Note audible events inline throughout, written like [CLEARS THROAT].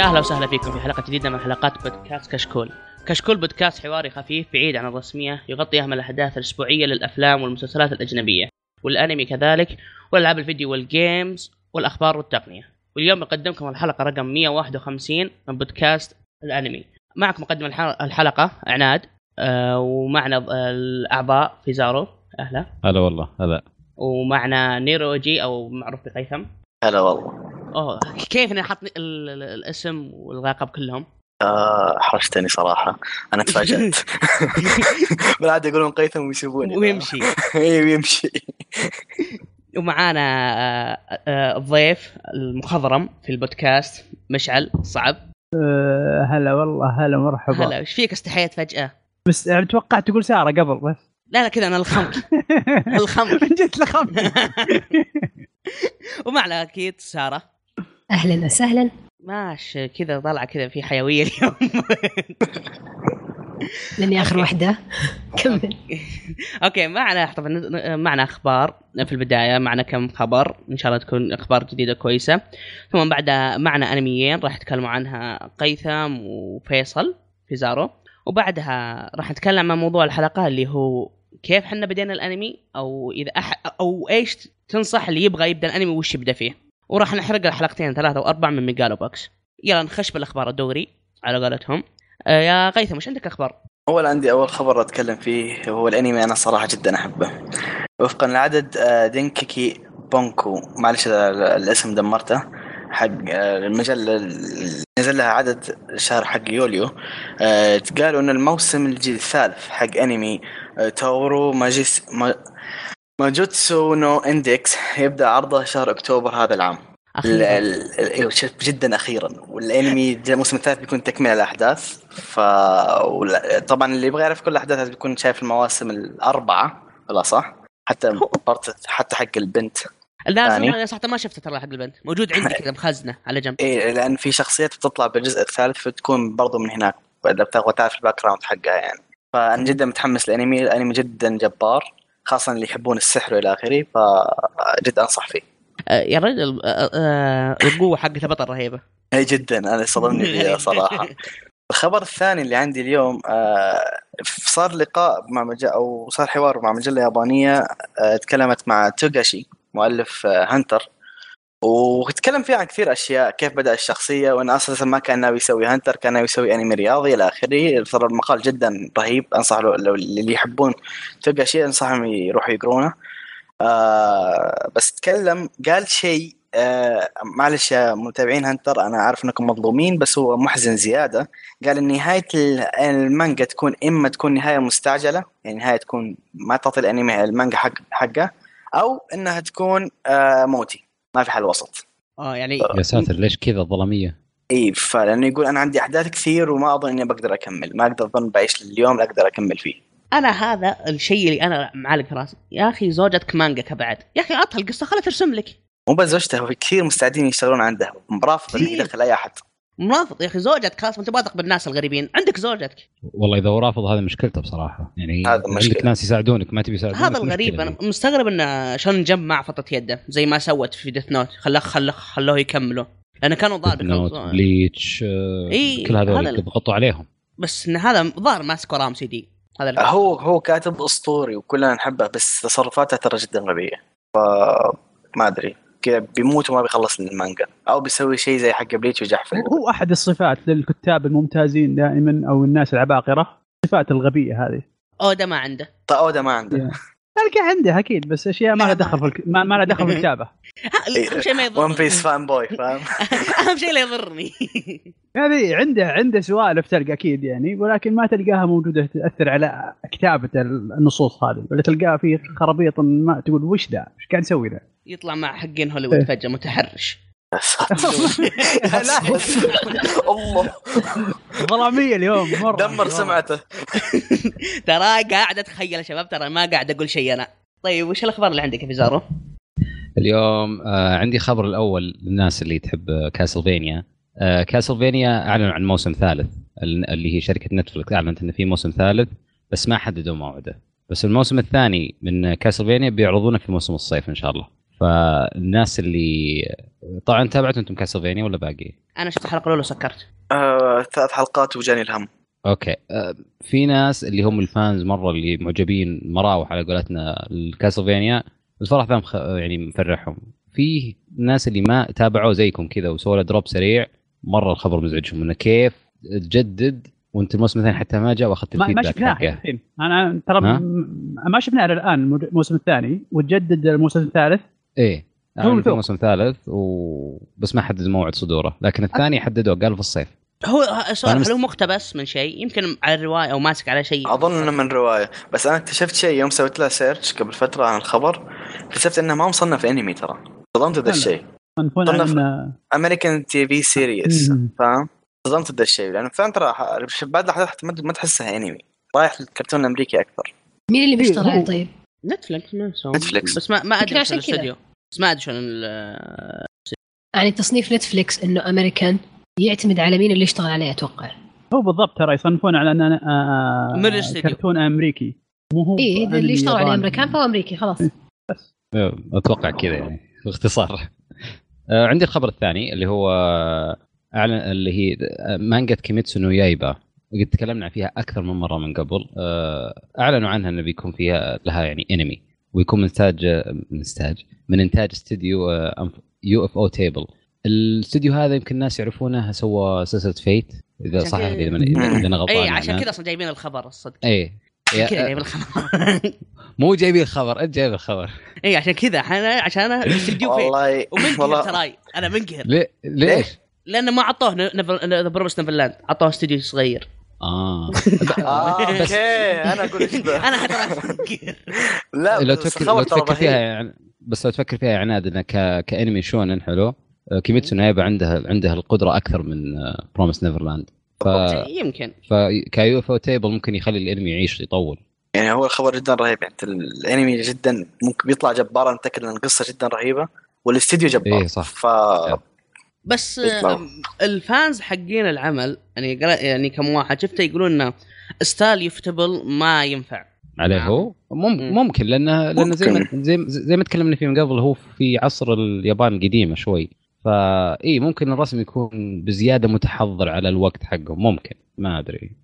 يا أهلا وسهلا فيكم في حلقة جديدة من حلقات بودكاست كشكول. كشكول بودكاست حواري خفيف بعيد عن الرسمية يغطي أهم الأحداث الأسبوعية للأفلام والمسلسلات الأجنبية والأنمي كذلك والألعاب الفيديو وال games والأخبار والتقنية. واليوم نقدمكم الحلقة رقم 151 من بودكاست الأنمي. معكم مقدم الح- الحلقة عناد آه ومعنا الأعضاء في زارو أهلا هلا والله هلا ومعنا نيروجي أو معروف بقيثم هلا والله أوه كيف إني حط ال- ال- الاسم واللقب كلهم؟ آه حرجتني صراحة. أنا تفاجأت. [LAUGHS] [LAUGHS] بالعادة يقولون قيثم ويسيبوني. ويمشي. [LAUGHS] اي ويمشي. ومعانا آه، آه، الضيف المخضرم في البودكاست مشعل صعب. أه، هلا والله هلا مرحبا هلا إيش فيك استحيت فجأة؟ بس يعني توقعت تقول سارة قبل بس. لا لا كذا أنا الخمك الخمك جيت لخمت ومعنا أكيد سارة. أهلا وسهلا. ماشي كذا طالعة كذا في حيوية اليوم. [LAUGHS] لأني آخر أوكي. واحدة [LAUGHS] كمل. أوكي. معنا طبعا معنا أخبار في البداية معنا كم خبر. إن شاء الله تكون أخبار جديدة كويسة. ثم بعدها معنا أنميين راح يتكلموا عنها قيثم وفيصل في زارو. وبعدها راح نتكلم عن موضوع الحلقة اللي هو كيف حنا بدينا الأنمي أو إذا أح أو إيش تنصح اللي يبغى يبدأ الأنمي وش يبدأ فيه. وراح نحرق الحلقتين ثلاثة واربع من Megalo Box. يلا نخش بالأخبار الدوري على قولتهم. آه يا قيثم وش عندك أخبار؟ أول عندي أول خبر أتكلم فيه هو الأنمي أنا صراحة جدا أحبه. وفقا لعدد آه، دينكيكي بونكو معلش ال- الاسم دمرته حق آه، المجلة نزل لها عدد شهر حق يوليو. قالوا إن الموسم الجي- الثالث حق أنمي آه، تو أرو ماجوتسو نو Index يبدأ عرضه شهر أكتوبر هذا العام. ال- أخيرا شوف جدا أخيرا. والأنمي الموسم الثالث بيكون تكملة الاحداث ف طبعا اللي يبغى يعرف كل الأحداث بيكون شايف المواسم الأربعة. ولا صح؟ حتى part حتى حق البنت. أنا صراحة ما شفته ترى حق البنت. موجود عندي كذا مخزنه على جنب. إيه لأن في شخصيات بتطلع بالجزء الثالث فتكون برضو من هناك. إذا بتبغى تعرف ال background حقها يعني. فأنا جدا متحمس للانمي الأنمي جدا جبار. خاصة اللي يحبون السحر والى آخره فجد أنصح فيه. آه، يا رجل آه، آه، القوة حقته بطل رهيبة. إي جدا. أنا صدمني فيها [LAUGHS] صراحة. الخبر الثاني اللي عندي اليوم صار لقاء مع مج... أو صار حوار مع مجلة يابانية تكلمت مع توغاشي مؤلف هانتر. وتكلم فيها عن كثير أشياء كيف بدأ الشخصية وانه أساسا ما كان ناوي يسوي هانتر كان ناوي يسوي أنمي رياضي إلى آخره. ترى المقال جدا رهيب أنصح لو, اللي يحبون توغاشي أنصحهم يروحوا يقرونه. آه بس تكلم قال شيء آه معلش يا متابعين هنتر أنا عارف إنكم مظلومين بس هو محزن زيادة. قال إن نهاية ال- المانجا تكون إما تكون نهاية مستعجلة يعني نهاية تكون ما تعطي الأنمي المانجا حق حقه أو إنها تكون آه موتي. ما في حل وسط. آه يعني يا ساتر ليش كذا ظلاميه إي فلأنه يقول أنا عندي أحداث كثير وما أظن إني بقدر أكمل ما أقدر أظن بعيش اليوم لا أقدر أكمل فيه. أنا هذا الشيء اللي أنا معلق في راسي يا أخي زوجتك مانجا بعد يا أخي عطها القصة خلها ترسم لك. مو بس زوجته كثير مستعدين يشتغلون عنده مرافض انه كثير. يدخل اي أحد. مرافض يا أخي زوجتك خلاص ما تبغى تقبل الناس الغريبين. عندك زوجتك. والله إذا هو رافض هذه مشكلته بصراحة. يعني هذا مشكلة. عندك ناس يساعدونك ما تبي يساعدونك هذا الغريب. أنا. مستغرب انه شلون جمع فطة يده زي ما سوت في ديث نوت خلاه خلاه خلوه يكملوا لأنه كانوا Note، بيخلصون- بليتش آه، إي، كل هذول هذا ضغطوا عليهم. بس إن هذا ظاهر ماسك ورام سي دي هذا هو هو كاتب أسطوري وكلنا نحبه بس تصرفاته ترى جدا غبية. ف ما أدري. كذا بيموت وما بيخلص المانجا. أو بيسوي شيء زي حق بليتش وجحفل هو أحد الصفات للكتاب الممتازين دائما أو الناس العباقرة الصفات الغبية هذه. أودا ما عنده. أودا ما عنده. تلقى عنده أكيد بس أشياء ما لها دخل في الك... ما, ما لها دخل في الكتابة. [LAUGHS] أهم شيء ما ون يضرني. بيس fanboy فاهم؟ [LAUGHS] أهم شيء لا يضرني. [LAUGHS] هذه عنده عنده سوالف تلقى أكيد يعني ولكن ما تلقاها موجودة تأثر على كتابة النصوص هذه ولا تلقاها في خرابيط ما تقول وش ذا؟ إيش قاعد نسوي ذا؟ يطلع مع حقين هوليوود فجأة متحرش. [LAUGHS] الله. ظلامية اليوم مرة. دمر سمعته. [LAUGHS] ترى قاعد أتخيل يا شباب ترى ما قاعد أقول شيء أنا. طيب وش الأخبار اللي عندك يا فيزارو؟ اليوم آه عندي خبر الأول للناس اللي تحب آه، كاسلفينيا. آه كاسلفينيا أعلنوا عن موسم ثالث ال- اللي هي شركة نتفلكس أعلنت انه في موسم ثالث بس ما حددوا موعده. بس الموسم الثاني من كاسلفينيا بيعرضونه في موسم الصيف إن شاء الله. فالناس اللي طبعا تابعتوا أنتم كاسلفينيا ولا باقي؟ أنا شفت الحلقة الأولى وسكرت. آه ثلاث حلقات وجاني الهم. أوكي. أه، في ناس اللي هم ال fans مرة اللي معجبين مراوح على قولتنا الكاسلفينيا الصراحه ذا مخ... يعني مفرحهم. في ناس اللي ما تابعوا زيكم كذا وسووا له drop سريع مرة الخبر مزعجهم إنه كيف تجدد وأنت الموسم الثاني حتى ما جاء وأخذت ما, ما ال feedback شفناه أنا ترى ما شفناه إلى الآن الموسم الثاني وتجدد الموسم الثالث. إيه. هو أعلن في. موسم ثالث و... بس ما حدد موعد صدوره لكن الثاني حددوه قال في الصيف. هو سؤال أنا هل هو مست- مقتبس من شيء؟ يمكن على الرواية أو ماسك على شيء. أظن إنه من رواية. بس أنا اكتشفت شيء يوم سويت له search قبل فترة عن الخبر اكتشفت إنه ما مصنف انمي ترى. صدمت ذا لا. الشيء. صنفون صنف- عن American TV series. فاهم؟ صدمت ذا الشيء. لأنه فعلا ترى بعد لحظات ما ما تحسها انمي رايح للكرتون الأمريكي أكثر. مين اللي إيه، بيشتغل طيب؟ نتفلكس ما. نتفلكس. بس ما ما أدري عشان. الاستوديو بس ما أدري شلون ال- يعني تصنيف نتفليكس إنه أمريكان يعتمد على مين اللي يشتغل عليه أتوقع هو بالضبط ترى يصنفون على انه آه، الاستديو. كرتون أمريكي مو هو اي اللي يشتغل عليه. أمريكان فهو أمريكي خلاص بس إيه، أتوقع كذا يعني باختصار [LAUGHS] آه، عندي الخبر الثاني اللي هو أعلن اللي هي مانجا كيميتسو نو يايبا قد تكلمنا فيها أكثر من مرة من قبل. آه، أعلنوا عنها إنه بيكون فيها لها يعني انمي ويكون من انتاج من انتاج من إنتاج استديو يو إف أو تيبل. الاستوديو هذا يمكن الناس يعرفونه سوى سلسلة فيت إذا عشان لي إذا أنا غلطان اي عشان يعني. كذا أصلا جايبين الخبر الصدق. عشان كذا يا- جايبين الخبر. [LAUGHS] مو جايبين الخبر أنت جايب الخبر. اي عشان كذا أنا عشان أنا استديو فين والله ومنقهر والله. تراي. أنا منقهر. ليه؟ ليش؟ لأنه ما عطوه ذا برومس نيفرلاند عطوه استوديو صغير. آه. آه، بس أوكي أنا أقول [LAUGHS] أنا ترى لا لو بس تفكر لو تفكر فيها. يعني بس لو تفكر فيها عناد إنه ك... كأنمي شونن حلو آه، كيميتسو نايبا عندها عندها القدرة أكثر من بروميس نيفرلاند ف يمكن. فكيو إف أو تيبل ممكن يخلي الأنمي يعيش يطول يعني هو الخبر جدا رهيب. يعني الأنمي جدا ممكن بيطلع جبار أنا متأكد إن القصة جدا رهيبة والاستديو جبار. إيه، صح. ف بس ال fans حقين العمل يعني يعني كم واحد شفته يقولون إنه style يوفوتيبل ما ينفع عليه نعم. هو مم... مم. ممكن لأنه لأنه زي ما. زي, زي ما تكلمنا فيه من قبل هو في عصر اليابان القديمه شوي فا اي ممكن الرسم يكون بزيادة متحضر على الوقت حقهم ممكن ما أدري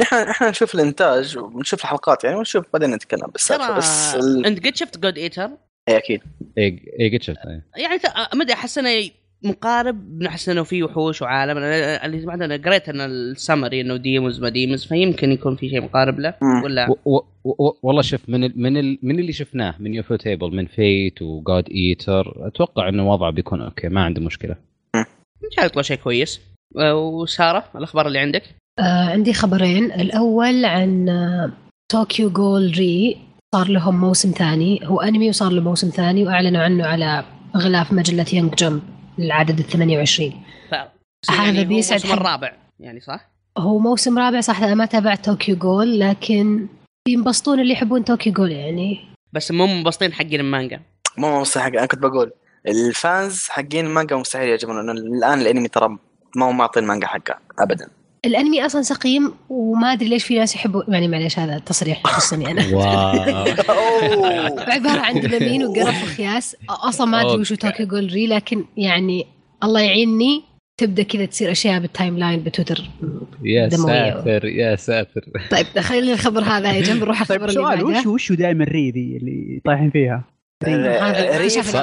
نحن إحنا نشوف الإنتاج ونشوف الحلقات يعني ونشوف بعدين نتكلم بس ال... أنت قد شفت جود ايتر إيه أكيد اي اي قد شفت إيه. يعني أدري أحس إنه مقارب نحس إنه في وحوش وعالم. أنا- اللي بعد أنا قريت أن السمري إنه demons ما demons فيمكن يكون في شيء مقارب له. ولا و- و- و- والله شوف من ال من ال من اللي شفناه من يوفو تيبل من فيت وجاد ايتر أتوقع إنه وضعه بيكون أوكي ما عنده مشكلة. إن شاء الله يطلع شيء كويس. آه، وسارة الأخبار اللي عندك؟ آه عندي خبرين. الأول عن طوكيو جول ري صار لهم موسم ثاني. هو أنمي وصار له موسم ثاني وأعلنوا عنه على غلاف مجلة يونج جمب للعدد ال 28 ف... هذا يعني هو بيسعد الموسم حق- الرابع يعني صح؟ هو موسم رابع صح أنا ما تابعت طوكيو جول لكن بينبسطون اللي يحبون طوكيو جول يعني. بس مو منبسطين حقين المانجا. مو مستحيل أنا كنت بقول ال fans حقين المانجا مستحيل يعجبون لأن الآن الأنمي ترى ما هو معطي المانجا حقها ابدا. الأنمي أصلا سقيم وما أدري ليش في ناس يحبوا يعني معليش هذا تصريح يخصني [LAUGHS] أوه. عبارة عن [LAUGHS] دبابين وقرف وخياس. أصلا ما أوكي. طوكيو جول ري لكن يعني الله يعيني تبدأ كذا تصير أشياء بال timeline بتويتر. يا. ساتر يا ساتر. طيب خلينا الخبر هذا يا جنب نروح الخبر طيب اللي سؤال بعده. وش وش دائما ري ذي اللي طايحين فيها؟ هذا ريف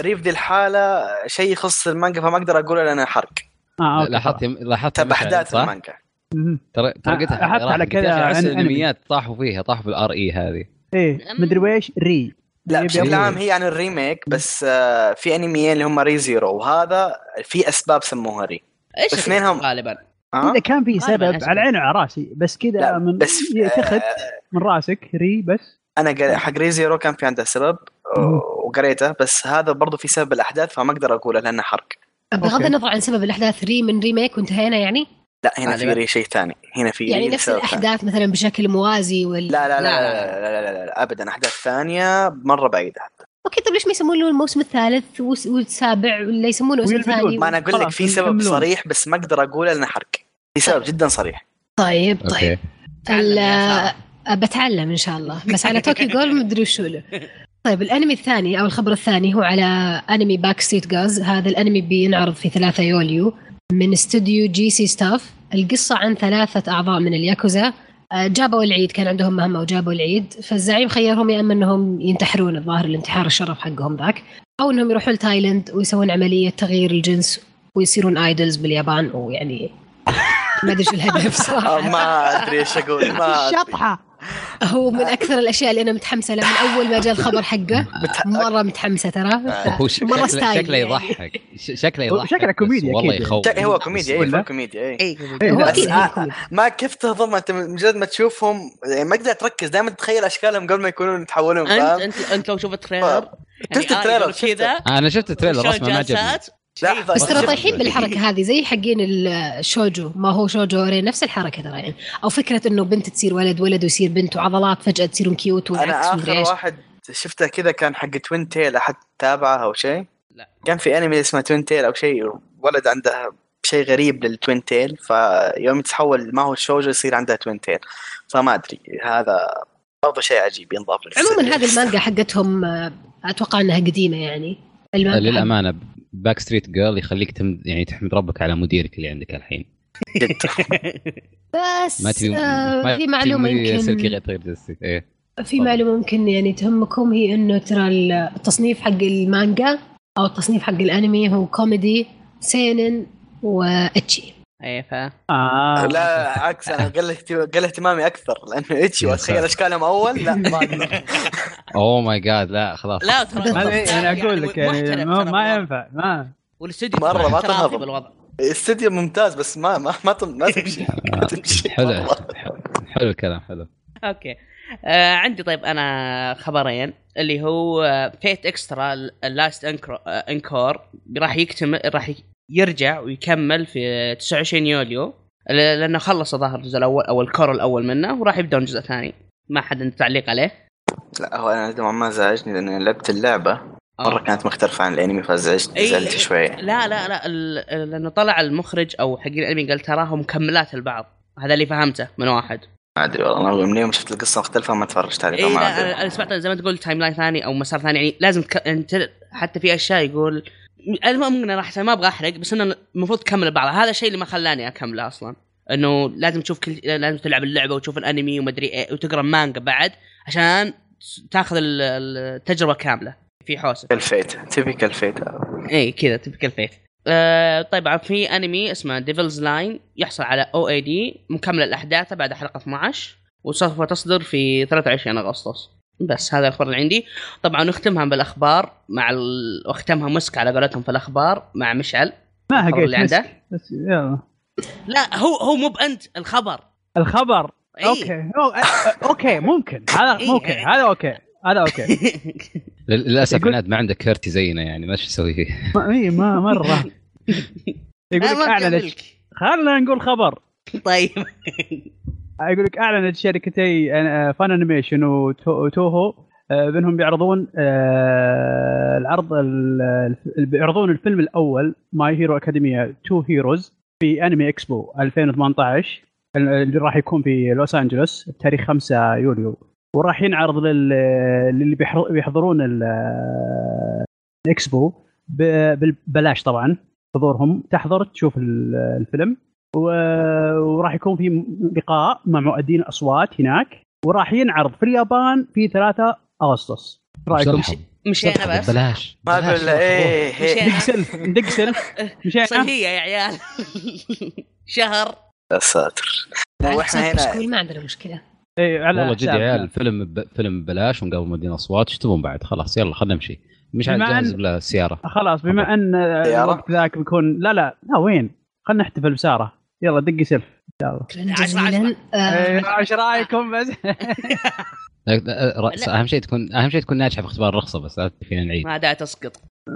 ريف دي الحالة شيء يخص المانجا فما أقدر أقول لأنه حرق. آه أوكي، لاحظت. لاحظت تبع أحداث صح؟ المانجا. ترى ترى أ- قلت أحط على كذا عن- الانميات طاحوا فيها طاحوا بال RE هذه. إيه مدري ويش؟ ري. لا بشكل عام هي عن ال remake بس آه، في أنميين اللي هم ري زيرو وهذا في أسباب سموها ري. إيش بس اثنينهم- غالبا؟ ها؟ إذا كان في سبب على عيني وعلى راسي بس كذا لا من بس تاخذ آه، من راسك ري بس. أنا قر- حق ري زيرو كان في عنده سبب آه،. وقريته بس هذا برضو في سبب الأحداث فما أقدر أقوله لأنه حرق. بغض أوكي. النظر عن سبب الأحداث ري من ريميك وانتهينا يعني؟ لا هنا في. ري شيء ثاني. هنا في يعني ري نفس. الأحداث مثلا بشكل موازي وال لا لا لا لا، لا لا, لا, لا, لا, لا ابدا. أحداث ثانية مرة بعيدة. أوكي طيب ليش ما يسمونه الموسم الثالث والس- والسابع ولا يسمونه موسم ويلبدون. ثاني ما أنا أقول لك في سبب. صريح بس ما أقدر أقوله لأنه حرق. في سبب جدا صريح. طيب طيب. بتعلم إن شاء الله. بس على [LAUGHS] توكي جول ما أدري وشو له. طيب الانمي الثاني أو الخبر الثاني هو على انمي Back Street Girls هذا الانمي بينعرض في 3 يوليو من استوديو J.C.Staff القصة عن ثلاثة أعضاء من الياكوزا. آه، جابوا العيد كان عندهم مهمة وجابوا العيد. فالزعيم خيرهم يا إما أنهم ينتحرون الظاهر الانتحار الشرف حقهم ذاك أو أنهم يروحوا لتايلاند ويسوون عملية تغيير الجنس ويصيرون idols باليابان ويعني ما أدري شو الهدف [LAUGHS] صراحة ما أدري إيش أقول ما. شطحة. هو من أكثر الأشياء اللي أنا متحمسة لها من أول ما جاء الخبر حقه. [LAUGHS] مرة متحمسة ترى. هو شكله style. شكله يعني. يضحك شكله يضحك. شكله كوميديا والله أكيد. يخوف. هو كوميديا اي كوميديا اي إيه،. ما كيف تهضم أنت مجرد ما تشوفهم. يعني ما تقدر تركز دائما تتخيل أشكالهم قبل ما يكونون يتحولون انت؟ انت أنت لو شفت trailer شفت التريلر كذا. أنا شفت ال trailer رسمه ما عجبني. لحظة، بس ترى طايحين بالحركة هذه زي حقين الشوجو ما هو شوجو أوري نفس الحركة ترى يعني أو فكرة إنه بنت تصير ولد ولد ويصير بنت وعضلات فجأة تصيرون cute أنا آخر واحد شفته كذا كان حق twin tail أحد تابعه أو شيء. لا. كان في انمي اسمه twin tail أو شيء ولد عنده شيء غريب لل twin tail فيوم يتحول ما هو شوجو يصير عنده twin tail فما أدري هذا برضه شيء عجيب ينضاف. عموما هذه المانجا حقتهم آه، أتوقع إنها قديمة يعني. المانجا للأمانة. Back Street Girls يخليك تم يعني تحمد ربك على مديرك اللي عندك الحين. [LAUGHS] بس ما تبي آه في تبي معلومة مدير يرسلك يمكن غير إيه. في معلومة ممكن يعني تهمكم هي إنه ترى التصنيف حق المانجا أو التصنيف حق الأنمي هو كوميدي seinen و ecchi اي ف آه. لا عكس أنا قل قل اهتمامي أكثر لأنه ecchi وأتخيل. أشكالهم أول لا ما أقدر oh my god لا خلاص لا ترى يعني أقول لك يعني ما. ينفع ما والاستوديو مرة ترى ما تنهضم. الاستديو ممتاز بس ما ما ما, تم- ما تمشي [LAUGHS] تمشي حلو. حلو الكلام حلو okay آه عندي طيب أنا خبرين اللي هو Fate/Extra ال Last Encore راح يكتمل راح يرجع ويكمل في 29 يوليو. لأنه خلص ظهر الجزء الأول أو ال cour الأول منه وراح يبدون جزء ثاني. ما حد عنده تعليق عليه؟ لا هو أنا نوعا ما زعجني لأن لعبت اللعبة. مرة آه. كانت مختلفة عن الأنمي فزعجت زعلت شوي لا لا لا لأنه طلع المخرج أو حق الأنمي قال تراهم مكملات البعض. هذا اللي فهمته من واحد. ما أدري والله أنا من يوم شفت القصة مختلفة ما تفرجت عليه اي فما لا أدري. أنا سمعت زي ما تقول timeline ثاني أو مسار ثاني يعني لازم تك... انت حتى في أشياء يقول المهم أنا راح ما أبغى أحرق بس إنه المفروض تكمل بعض هذا الشيء اللي ما خلاني أكمله أصلا إنه لازم تشوف كل لازم تلعب اللعبة وتشوف الأنمي ومدري إيه وتقرأ مانجا بعد عشان تاخذ ال- التجربه كاملة في حوسه. ال Fate typical Fate اي كذا typical Fate آه طيب في انمي اسمه Devils' Line يحصل على OAD مكمل الاحداث بعد حلقة 12 وسوف تصدر في 23 أغسطس. بس هذا الاخبار اللي عندي. طبعا نختمها بالأخبار مع ال... واختمها مسك على قولتهم في الأخبار مع مشعل. ما هقيت اللي عنده. بس يلا. لا هو هو مو بأنت الخبر. الخبر؟ إي. okay. okay ممكن. هذا [LAUGHS] إي. أوكي هذا okay. هذا okay. لل- [LAUGHS] للاسف عناد ما عندك كرتي زينا يعني ما إيش أسوي فيه؟ اي ما مره [LAUGHS] [LAUGHS] يقول لك اعلنت. خلينا نقول خبر. طيب. [LAUGHS] يقول لك أعلنت شركتي آه، Funimation وتو- و Toho آه، بأنهم بيعرضون آه، العرض بيعرضون الفيلم الأول My Hero Academia Two Heroes في Anime Expo 2018 اللي راح يكون في لوس أنجلوس بتاريخ 5 يوليو. وراح ينعرض لل- للي بيحضرون ال- الاكسبو ب- ببلاش طبعا. حضورهم تحضر تشوف ال- الفيلم و- وراح يكون في لقاء مع مؤدين الاصوات هناك وراح ينعرض في اليابان في 3 آغسطس. رأيكم؟ مشينا بس. بلاش ما. أقول له إيه. إيه. ندق سلف ندق سلف [LAUGHS] مشينا صيفيه يا عيال. [LAUGHS] شهر. يا ساتر. وإحنا هنا ما عندنا مشكلة. اي على والله جد يا. عيال فيلم ب... فيلم ببلاش ونقابل مدينة أصوات إيش تبون بعد؟ خلاص يلا خلينا نمشي. مش أن- بلا السياره خلاص بما أن؟ الوقت ذاك بيكون لا لا لا وين؟ خلينا نحتفل بسارة. يلا دقي سلف ان شاء الله إيش رأيكم بس؟ [LAUGHS] رأس أهم شيء تكون أهم شيء تكون ناجحة في اختبار الرخصة بس لا فينا نعيد ما داعي تسقط.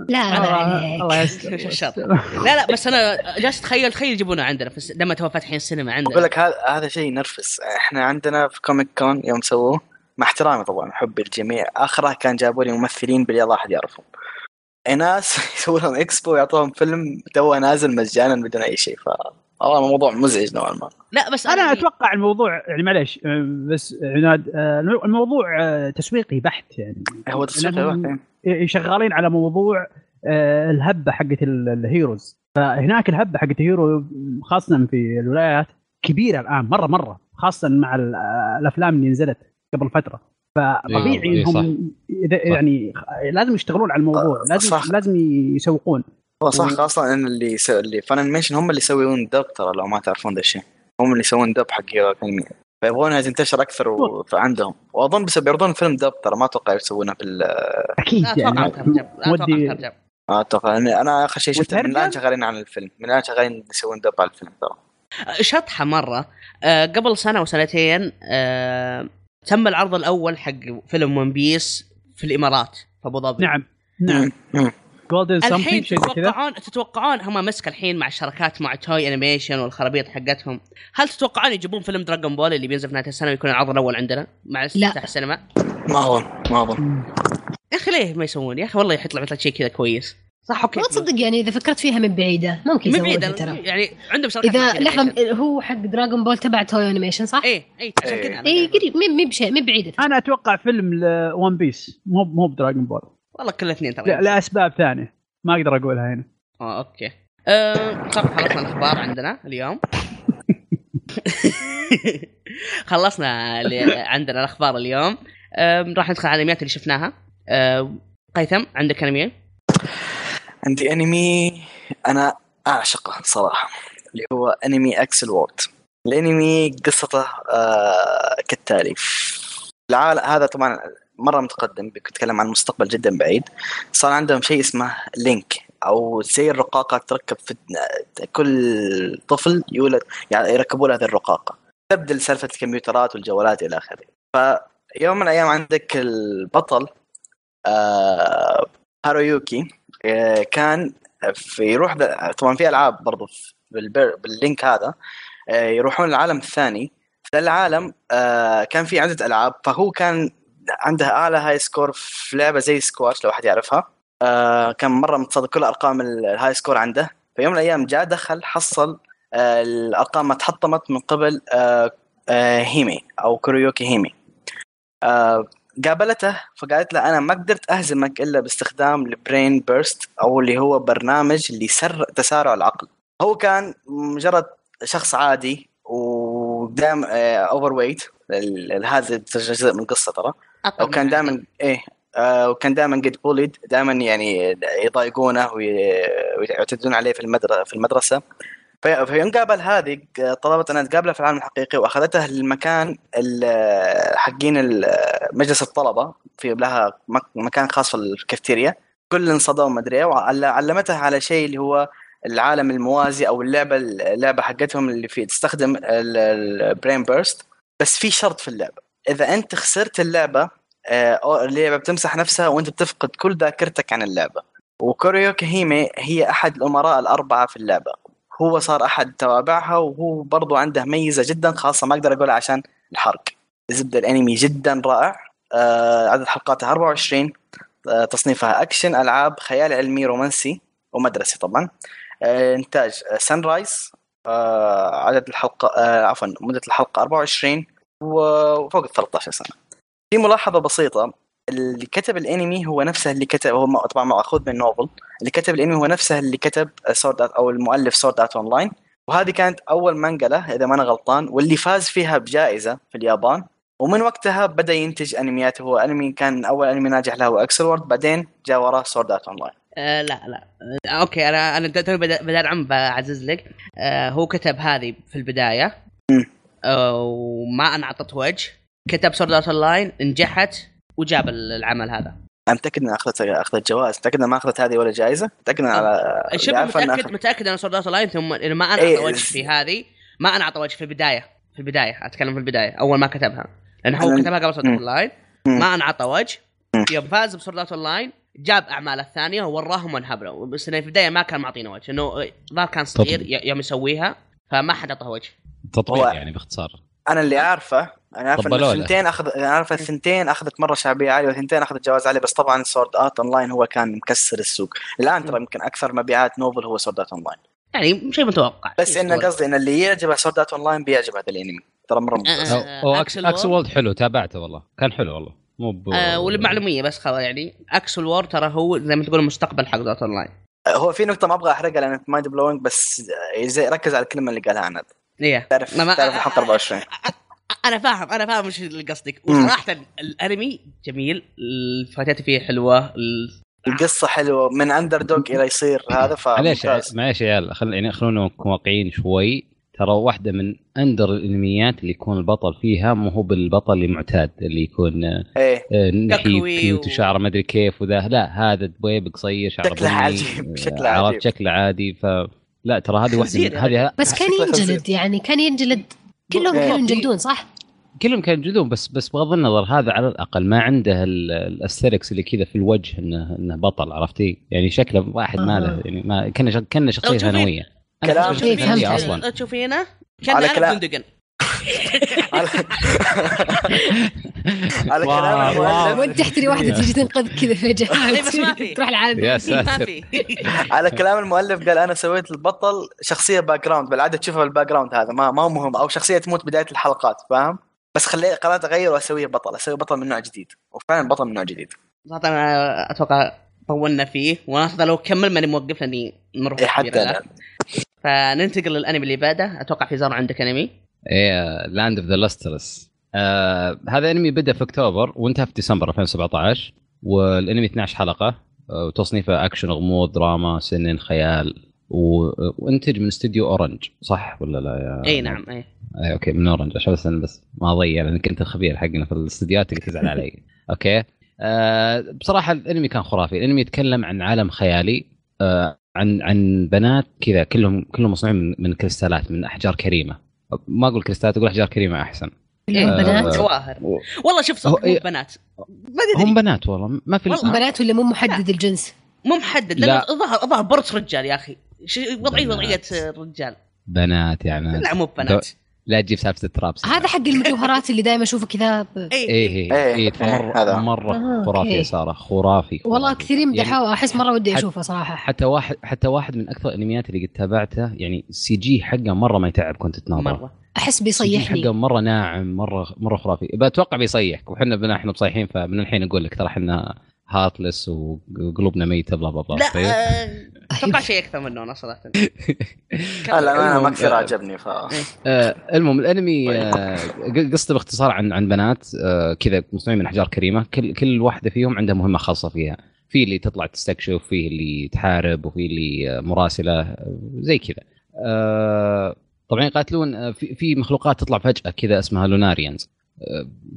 لا لا الله يستر؟ [LAUGHS] [LAUGHS] لا لا بس أنا جالس اتخيل تخيل يجيبونه عندنا لما تو فاتحين السينما أقول عندنا لك هذا هذا شيء ينرفز. إحنا عندنا في Comic Con يوم سووه. مع احترامي طبعا حبي الجميع. اخره كان جابوا لي ممثلين يالله أحد يعرفهم. ناس [LAUGHS] يسوون لهم إكسبو ويعطوهم فيلم تو نازل مجانا بدون أي شيء ف والله موضوع مزعج نوعا ما. لا بس أنا أتوقع الموضوع يعني معلش آه، بس عناد آه، الموضوع آه، تسويقي بحت يعني. هو تسويق لأنهم شغالين على موضوع آه، الهبة حقت ال- ال heroes. فهناك الهبة حقت ال hero خاصة في الولايات كبيرة الآن مرة مرة. خاصة مع ال- الأفلام اللي نزلت. قبل فترة. فطبيعي إيه، صح. إنهم إذا- يعني لازم يشتغلون على الموضوع لازم صح. لازم يسوقون. هو صح و- خاصة إن اللي يسو... اللي Funimation هم اللي يسوون dub ترى لو ما تعرفون ذا الشيء. هم اللي يسوون dub حق Hero Academia فيبغونها تنتشر أكثر و... عندهم وأظن بس بيعرضون فيلم dub ترى ما أتوقع يسوونه بال أكيد يعني لا أتوقع أنا- أنا آخر شيء شفته من الآن؟ شغالين على الفيلم. من الآن شغالين يسوون dub على الفيلم ترى. شطحة مرة. آه، قبل سنة وسنتين آه، تم العرض الأول حق فيلم One Piece في الإمارات في أبو ظبي نعم نعم. جولدن الحين تتوقعون تتوقعون هم مسك الحين مع الشراكات مع Toei Animation والخرابيط حقتهم هل تتوقعون يجيبون فيلم Dragon Ball اللي بينزل في نهاية السنة ويكون العرض الأول عندنا مع. افتتاح السينما ما أظن ما أظن. يا أخي ليه ما يسوون يا أخي والله يطلع مثلا شيء كذا كويس صح okay. ما تصدق يعني إذا فكرت فيها من بعيدة ممكن من يسوونها بعيد ترى. يعني عندهم شركات إذا لحظة. هو حق Dragon Ball تبع Toei Animation صح؟ إيه إيه عشان إيه. كذا. اي. قريب مي بشيء مي بعيدة. أنا أتوقع فيلم One Piece مو مو ب Dragon Ball. والله كل اثنين ترى لا- لأسباب ثانية. ما أقدر أقولها هنا. آه okay. أه صح خلصنا الأخبار عندنا اليوم. [LAUGHS] خلصنا اللي عندنا الأخبار اليوم. أه راح ندخل على الأنميات اللي شفناها. أه قيثم عندك انمي عندي انمي أنا أعشقه صراحة اللي هو انمي Accel World. الانمي قصته آه كالتالي. العالم هذا طبعا مرة متقدم بيتكلم عن مستقبل جدا بعيد. صار عندهم شيء اسمه link أو زي الرقاقة تركب في كل طفل يولد يعني يركبوا له هذه الرقاقة. تبدل سالفة الكمبيوترات والجوالات إلى آخره. فيوم من الأيام عندك البطل آه هارويوكي. كان في يروح طبعا في ألعاب برضو بال link هذا آه، يروحون العالم الثاني. في العالم آه، كان في عدة ألعاب فهو كان عنده أعلى high score في لعبة زي سكواتش لو أحد يعرفها. آه، كان مرة متصدر كل أرقام ال- ال high score عنده. في يوم من الأيام جاء دخل حصل آه، الأرقام ما تحطمت من قبل آه، آه، هيمي أو كوريوكي هيمي. آه، قابلته فقالت له أنا ما قدرت أهزمك إلا باستخدام ال Brain Burst أو اللي هو برنامج اللي يسرع تسارع العقل. هو كان مجرد شخص عادي ودام overweight هذا جزء من القصة ترى. أطلع وكان من دائما إيه آه وكان دائما قد بوليد دائما يعني يضايقونه وي- ويعتدون عليه في المدرسة في المدرسة. في في يوم قابل هذه طلبت انها تقابله في العالم الحقيقي وأخذته للمكان حقين مجلس الطلبة في لها مك- مكان خاص في الكافتيريا. كل انصدم ما أدري إيه، وعلمته على شيء اللي هو العالم الموازي أو اللعبة اللعبة حقتهم اللي في تستخدم ال Brain Burst بس في شرط في اللعبة. إذا أنت خسرت اللعبة آه، اللعبه بتمسح نفسها وأنت بتفقد كل ذاكرتك عن اللعبة. وكوريوكي هيمي هي أحد الأمراء الأربعة في اللعبة. هو صار أحد توابعها وهو برضو عنده ميزة جدا خاصة ما أقدر أقولها عشان الحرق. زبده الانمي جدا رائع. آه، عدد حلقاتها 24 آه، تصنيفها أكشن ألعاب خيال علمي رومانسي ومدرسي طبعا. آه، إنتاج Sunrise عدد الحلقة آه، عفوا مدة الحلقة 24 وفوق ال 13 سنة. في ملاحظة بسيطة. اللي كتب الانمي هو نفسه اللي كتب هو طبعا مأخوذ من novel اللي كتب الانمي هو نفسه اللي كتب Sword أو المؤلف Sword Art Online وهذه كانت أول منقله إذا ما أنا غلطان واللي فاز فيها بجائزة في اليابان. ومن وقتها بدأ ينتج أنميات. هو أنمي كان أول أنمي ناجح له هو Accel World بعدين جاء وراه Sword Art Online آه لا لا. آه okay أنا أنا بدا بدأ عم بعزز لك. آه هو كتب هذه في البداية. آه وما أنعطت وجه. كتب Sword Art Online نجحت. وجاب العمل هذا. أنا متاكد إنها اخذت أخذت جوائز. متأكد إنها ما أخذت هذه ولا جائزة؟ متأكد إنها على شبه عارفه إنها متاكد أخذ- متأكد إن Sword Art Online ثم ما انعطى إيه. وجه في هذه ما انعطى وجه في البداية. في البداية أتكلم في البداية. أول ما كتبها. لأن هو أنا- كتبها قبل Sword Art Online. ما انعطى وجه. يوم فاز ب Sword Art Online جاب اعماله الثانية ووراهم وانهبلوا بس إنه في البداية ما كان معطينا وجه. إنه ظهر كان صغير يوم يسويها فما حد اعطاه وجه. تطبيق هو- يعني باختصار. أنا اللي أعرفه أنا عارف إن. الثنتين اخذ أنا عارف الثنتين أخذت مرة شعبية عالية والثنتين أخذت جوائز عالية بس طبعا Sword Art Online هو كان مكسر السوق. الآن ترى يمكن أكثر مبيعات novel هو Sword Art Online يعني شيء متوقع. بس إنه قصدي إن اللي يعجبه Sword Art Online بيعجب هذا الأنمي. ترى مرة ممتاز. آه. هو Accel Accel World. World حلو تابعته والله. كان حلو والله. مو ب... آه والمعلومية بس خلاص يعني Accel World ترى هو زي ما تقول المستقبل حق Sword Art Online هو في نقطة ما أبغى أحرقها لأن mind blowing بس زي ركز على الكلمة اللي قالها عناد إيه. تعرف ما- ما- تعرف الحلقة 24 أنا فاهم أنا فاهم إيش اللي قصدك. وصراحة الأنمي جميل ال fight ات فيه حلوة ال- القصة حلوة من underdog إلى يصير هذا معليش فممتاز معليش يا عيال خل يعني خلونا نكون واقعيين شوي. ترى واحدة من اندر الأنميات اللي يكون البطل فيها مو هو بالبطل المعتاد اللي يكون إيه. آه، نحيف cute وشعره ما أدري كيف وذا. لا هذا دبيب قصير شعره شكله عجيب، آه، شكله عرفت؟ عجيب. شكله عادي. ف لا ترى هذه يا هذه بس كان ينجلد. يعني كان ينجلد كلهم إيه. كانوا ينجلدون صح؟ كلهم كانوا جذوم بس بس بغض النظر هذا على الأقل ما عنده الاستركس اللي كذا في الوجه انه إنه بطل عرفتي يعني شكله واحد ما له آه. يعني ما كان شخ- كأنه شخصية ثانوية كلام- إيه، فهمت. أصلا تشوفينه كان على كلام- على على واو، كلام. المؤلف وانت تحتري واحدة [LAUGHS] تجي تنقذ كذا فجأة. إيه، بس ما [LAUGHS] في. تروح العالم. يا [LAUGHS] ما ساتر. في. على كلام المؤلف قال أنا سويت البطل شخصية background بالعادة تشوفها بال background هذا ما ما هو مهم أو شخصية تموت بداية الحلقات فاهم؟ بس خلي قررت أغير واسويه بطل أسوي بطل من نوع جديد. وفعلا بطل من نوع جديد. صراحة أنا أتوقع طولنا فيه وأنا لو كمل ماني موقف لاني نروح اي حتى فننتقل للأنمي اللي بعده. أتوقع في زار عندك أنمي. إيه Land of the Lustrous هذا انمي بدأ في أكتوبر وانتهى في ديسمبر 2017 والانمي 12 حلقة آه، وتصنيفه اكشن غموض دراما seinen خيال و... وانتج من استوديو Orange صح ولا لا يا إي نعم إي. إي أوكي من Orange عشان بس بس ما اضيع لانك انت الخبير حقنا في الاستديوهات تقدر تزعل علي. [LAUGHS] أوكي. آه بصراحة الانمي كان خرافي. الانمي يتكلم عن عالم خيالي آه عن عن بنات كذا كلهم كلهم مصنوعين من, من كريستالات من أحجار كريمة. ما أقول كريستالات أقول أحجار كريمة أحسن. كلهم آه، بنات جواهر. و- والله شوف هو صدق مو إيه. بنات. ما أدري. هم بنات والله ما في والله. بنات ولا مو محدد الجنس؟ مو محدد لا. الظاهر الظاهر برص رجال يا أخي. وضعيه. وضعية الرجال بنات يعني. لا مو بنات. لا تجيب سالفة الترابس هذا حق المجوهرات اللي دائما أشوفه كذا. اي إيه إيه، إيه. إيه إيه، هذا. مرة مرة آه، خرافي. يا سارة خرافي والله. كثيرين يعني مدحوه أحس مرة ودي أشوفه صراحة. حتى واحد حتى واحد من أكثر الأنميات اللي قد تابعته يعني ال CG حقه مرة ما يتعب كنت تناظر مرة. أحس ال CG بيصيحني حقه مرة ناعم مرة مرة خرافي. بتوقع بيصيحك وحنا إحنا بصيحين فمن الحين أقول لك ترى إحنا heartless وقلوبنا ميتة blah blah blah لا طيب؟ آه، أتوقع أيوه. شيء أكثر منه أنا صراحة. [LAUGHS] لا أنا المهم، ما كثير آه، عجبني ف آه المهم الأنمي آه قصته باختصار عن عن بنات كذا مصنوعين من أحجار كريمة. كل كل واحدة فيهم عندها مهمة خاصة فيها. في اللي تطلع تستكشف في اللي تحارب وفي اللي مراسلة زي كذا. طبعا يقاتلون في, في مخلوقات تطلع فجأة كذا اسمها Lunarians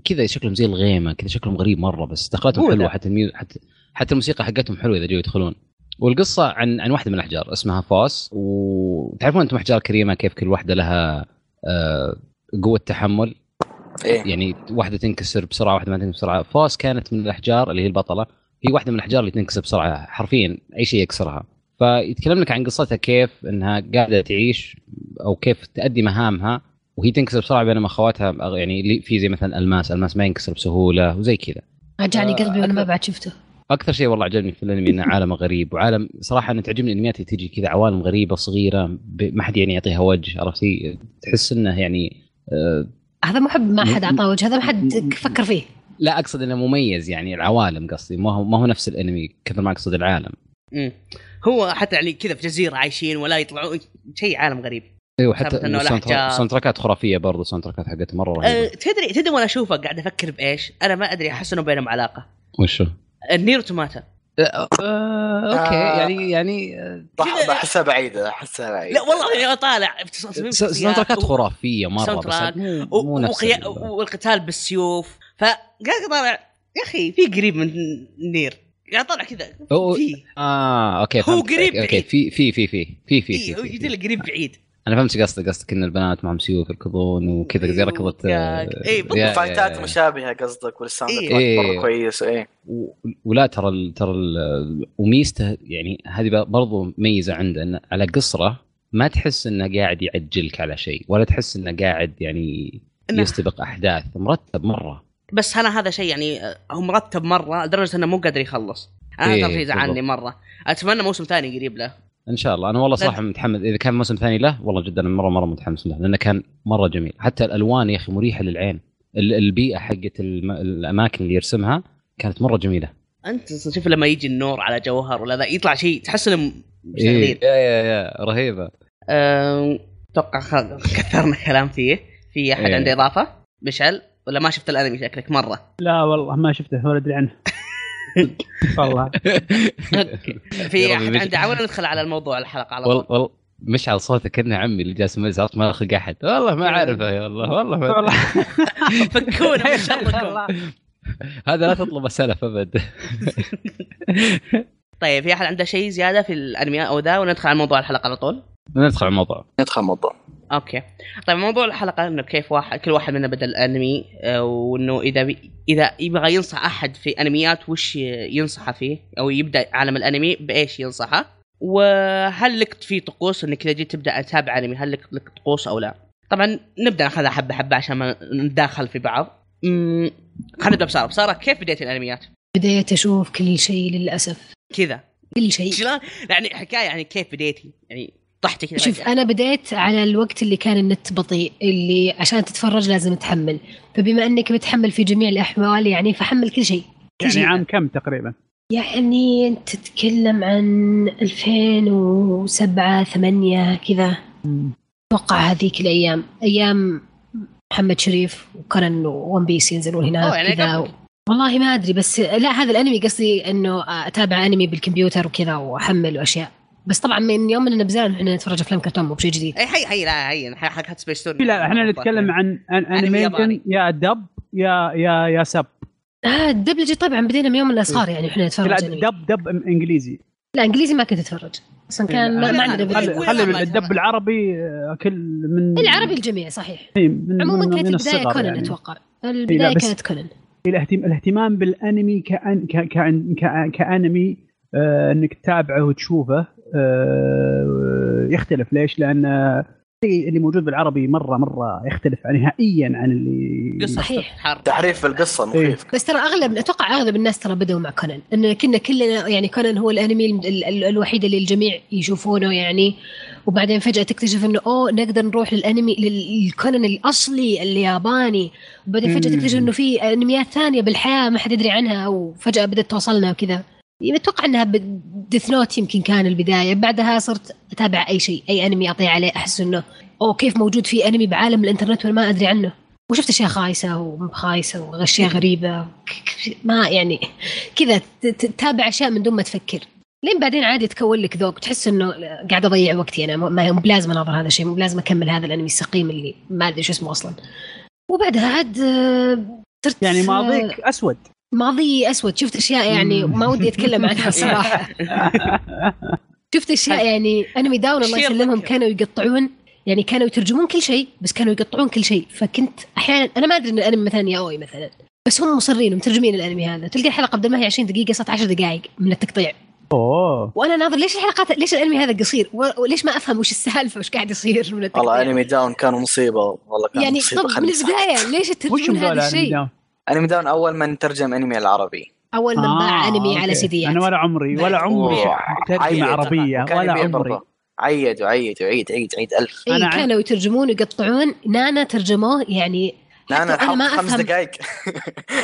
كذا شكلهم زي الغيمة كذا شكلهم غريب مرة بس دخلتهم حلوة. حتى الميو حتى حتى الموسيقى حقتهم حلوة إذا جو يدخلون. والقصة عن عن واحدة من الأحجار اسمها فوس وتعرفون أنتم أحجار كريمة كيف كل واحدة لها آه، قوة تحمل؟ إيه. يعني واحدة تنكسر بسرعة واحدة ما تنكسر بسرعة. فوس كانت من الأحجار اللي هي البطلة. هي واحدة من الأحجار اللي تنكسر بسرعة حرفيا أي شيء يكسرها. فيتكلم لك عن قصتها كيف إنها قاعدة تعيش أو كيف تؤدي مهامها. وهي تنكسر بسرعة بينما أخواتها أغ- يعني اللي في زي مثلا ألماس ألماس ما ينكسر بسهولة وزي كذا. رجعني آه، قلبي وأنا ما أكثر- بعد شفته. أكثر شيء والله عجبني في الأنمي إنه عالم غريب وعالم صراحة أنا تعجبني الأنميات اللي تجي كذا عوالم غريبة صغيرة ب- ما حد يعني يعطيها وجه عرفتي تحس إنه يعني آه هذا مو حب ما حد أعطاه وجه هذا ما حد فكر فيه. لا أقصد إنه مميز يعني العوالم قصدي ما هو ما هو نفس الأنمي كثر ما أقصد العالم. مم. هو حتى يعني كذا في جزيرة عايشين ولا يطلعون شيء عالم غريب. أيوه حتى ال sound. ال sound track ات خرافية برضو ال sound track ات حقتها مره أه رهيبه تدري تدري وأنا اشوفه قاعد أفكر بإيش؟ أنا ما أدري أحس إنه بينهم علاقة وشو؟ ال Nier Automata آه أوكي آه. يعني يعني كذا- بحسها بعيدة أحسها بعيدة لا والله أنا طالع في تصميم س- sound شخصيات track ات خرافية مرة بس مو, مو نفس والقتال بالسيوف فقاعد طالع يا أخي في قريب من Nier قاعد طالع كذا هو- في آه أوكي هو. قريب أوكي بعيد. في في في في في في إيه، في- قريب بعيد أنا فهمت قصدك قصدك إن البنات معهم سيوف يركضون وكذا زي ركضه يا- إيه، بالضبط. يا- fight ات مشابهة قصدك وال sound إيه. track إيه. مره كويس إيه و- ولا ترى ال- ترى ال- وميزته يعني هذه ب- برضو ميزة عنده انه على قصرة ما تحس إنه قاعد يعجلك على شيء ولا تحس إنه قاعد يعني إنه- يستبق أحداث مرتب مرة بس أنا هذا شيء يعني آه، هو مرتب مرة لدرجة إنه مو قادر يخلص أنا إيه، شيء زعلني بالضبط. مرة أتمنى موسم ثاني قريب له إن شاء الله. أنا والله صراحة متحمس. إذا كان موسم ثاني له والله جدا مره مرة متحمس له لأنه كان مرة جميل. حتى الألوان يا أخي مريحة للعين. ال- البيئة حقت الم- الأماكن اللي يرسمها كانت مرة جميلة. أنت شوف لما يجي النور على جوهر ولا ذا يطلع شيء تحس إيه. مشتغلين يا يا يا رهيبة. أتوقع خ- كثرنا كلام فيه. في أحد إيه. عنده إضافة؟ مشعل ولا ما شفت الأنمي شكلك مرة؟ لا والله ما شفته ولا أدري عنه. والله. في أحد عنده عاوز ندخل على الموضوع الحلقة على طول. والله مشعل صوته كأنه عمي اللي جالس عرفت ما اخذ أحد. والله ما اعرفه يا والله والله ما والله. [LAUGHS] فكونا من شركم [LAUGHS] هذا لا تطلب سلف أبد. [LAUGHS] طيب في أحد عنده شيء زيادة في الأنمي أو ذا؟ وندخل على موضوع الحلقة على طول. ندخل على الموضوع. ندخل الموضوع. أوكي. طيب موضوع الحلقة إنه كيف واحد كل واحد منا بدأ الأنمي آه، وإنه إذا بي إذا يبغى ينصح أحد في أنميات وش ينصحه فيه؟ أو يبدأ عالم الأنمي بإيش ينصحه؟ وهل لك في طقوس إنك إذا جيت تبدأ تتابع أنمي هل لك لك طقوس أو لا؟ طبعا نبدأ ناخذها حبة حبة عشان ما نداخل في بعض. أمم، خلينا نبدأ بسارة. بساره كيف بديت الأنميات؟ بديت أشوف كل شيء للأسف. كذا. كل شيء. شلون؟ يعني حكاية يعني كيف بديتي؟ يعني طحتي كذا شوف. أنا بديت على الوقت اللي كان النت بطيء اللي عشان تتفرج لازم تحمل فبما أنك بتحمل في جميع الأحوال يعني فحمل كل شيء كل يعني شيء. عام كم تقريبا؟ يعني أنت تتكلم عن 2007 8 كذا أتوقع هذيك الأيام أيام محمد شريف وكرن وون بيس ينزلون هناك يعني كذا. والله ما أدري بس لا هذا الأنمي قصدي إنه أتابع أنمي بالكمبيوتر وكذا وأحمل وأشياء بس طبعا من يوم إننا بزال إحنا نتفرج أفلام كرتون مو بشيء جديد. أي هي هي لا هي حلقه سبيس تون لا إحنا نتكلم عن. animation يا dub يا يا يا sub. آه الدبلجه طبعا بدينا من يوم من صغار يعني إحنا لا نتفرج انمي dub dub إنجليزي. لا إنجليزي ما كنت أتفرج. أصلا كان ما, ما عندنا خلي- ال dub. العربي آه، كل من العربي الجميع صحيح. من عموما كانت من البداية كونان يعني. أتوقع. البداية بس- كانت الاهتم- الاهتمام بالأنمي كأن ك- كأن كأن كأنمي آه إنك تتابعه وتشوفه. يختلف. ليش؟ لأن اللي موجود بالعربي مرة مرة يختلف نهائيا عن اللي قصة. صحيح. حرب تحريف في القصة مخيف. بس ترى أغلب أتوقع أغلب الناس ترى بدأوا مع كونان. إن كنا كلنا يعني كونان هو الأنمي ال- ال- ال- الوحيد اللي الجميع يشوفونه يعني. وبعدين فجأة تكتشف إنه أوه نقدر نروح للأنمي للكونان الأصلي الياباني. وبعدين فجأة. تكتشف إنه في أنميات ثانية بالحياة ما حد يدري عنها. وفجأة بدأت توصلنا وكذا. أتوقع إنها Death Note يمكن كان البداية. بعدها صرت أتابع أي شيء أي أنمي اعطيه عليه أحس إنه أوه كيف موجود في أنمي بعالم الإنترنت وأنا ما أدري عنه. وشفت أشياء خايسة ومو خايسه واشياء غريبة. ما يعني كذا تتابع أشياء من دون ما تفكر. لين بعدين عادي تكون لك ذوق تحس إنه قاعد أضيع وقتي أنا. مو- بلازم أناظر هذا الشيء مو بلازم أكمل هذا الأنمي السقيم اللي ما أدري شو اسمه أصلا. وبعدها عاد آه، صرت يعني ماضيك أسود. ماضي أسود. شفت أشياء يعني. ما ودي أتكلم عنها [LAUGHS] صراحة. شفت أشياء يعني أنمي داون الله يسلمهم. كانوا يقطعون يعني كانوا يترجمون كل شيء بس كانوا يقطعون كل شيء. فكنت أحيانا أنا ما أدري إن الأنمي مثلا ياوي مثلا بس هم مصرين ومترجمين الأنمي هذا. تلقى الحلقة بدل ما هي 20 دقيقة صارت 10 دقائق من التقطيع. أوه. وأنا ناظر ليش الحلقات ليش الأنمي هذا قصير؟ و- وليش ما أفهم وش السالفة؟ وش قاعد يصير من التقطيع؟ والله أنمي داون كان مصيبة والله كان يعني مصيبة. طب من البداية ليش مدول هذا الشيء؟ أنمي داون أول ما نترجم أنمي العربي. أول من باع أنمي على أوكي. سيديات أنا ولا عمري ولا عمري. ترجمة عيد. عربية ولا عمري. عيد وعيد وعيد عيد عيد ألف. اي أنا كانوا يترجمون ويقطعون. نانا ترجموه يعني لا أنا حتى أنا ما الحلقة خمس. دقائق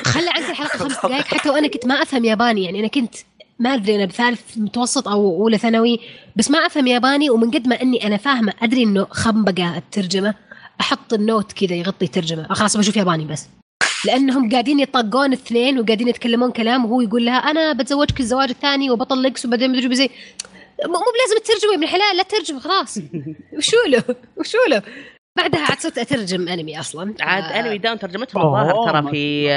خلى عندي الحلقة خمس دقائق حتى وأنا كنت ما أفهم ياباني. يعني أنا كنت ما أدري أنا بثالث متوسط أو أولى ثانوي بس ما أفهم ياباني. ومن قد ما أني أنا فاهمة أدري إنه خنبقه الترجمة أحط ال note كذا يغطي الترجمة. آه خلاص بشوف ياباني بس. لأنهم قاعدين يطقون اثنين وقاعدين يتكلمون كلام وهو يقول لها أنا بتزوجك الزواج الثاني وبطلقك وبعدين مدري زي مو مو بلازم تترجموا يا ابن الحلال لا تترجم خلاص. [LAUGHS] وشو له؟ وشو له؟ بعدها عاد صرت أترجم أنمي أصلا. عاد آه، Anime Down ترجمتهم الظاهر ترى في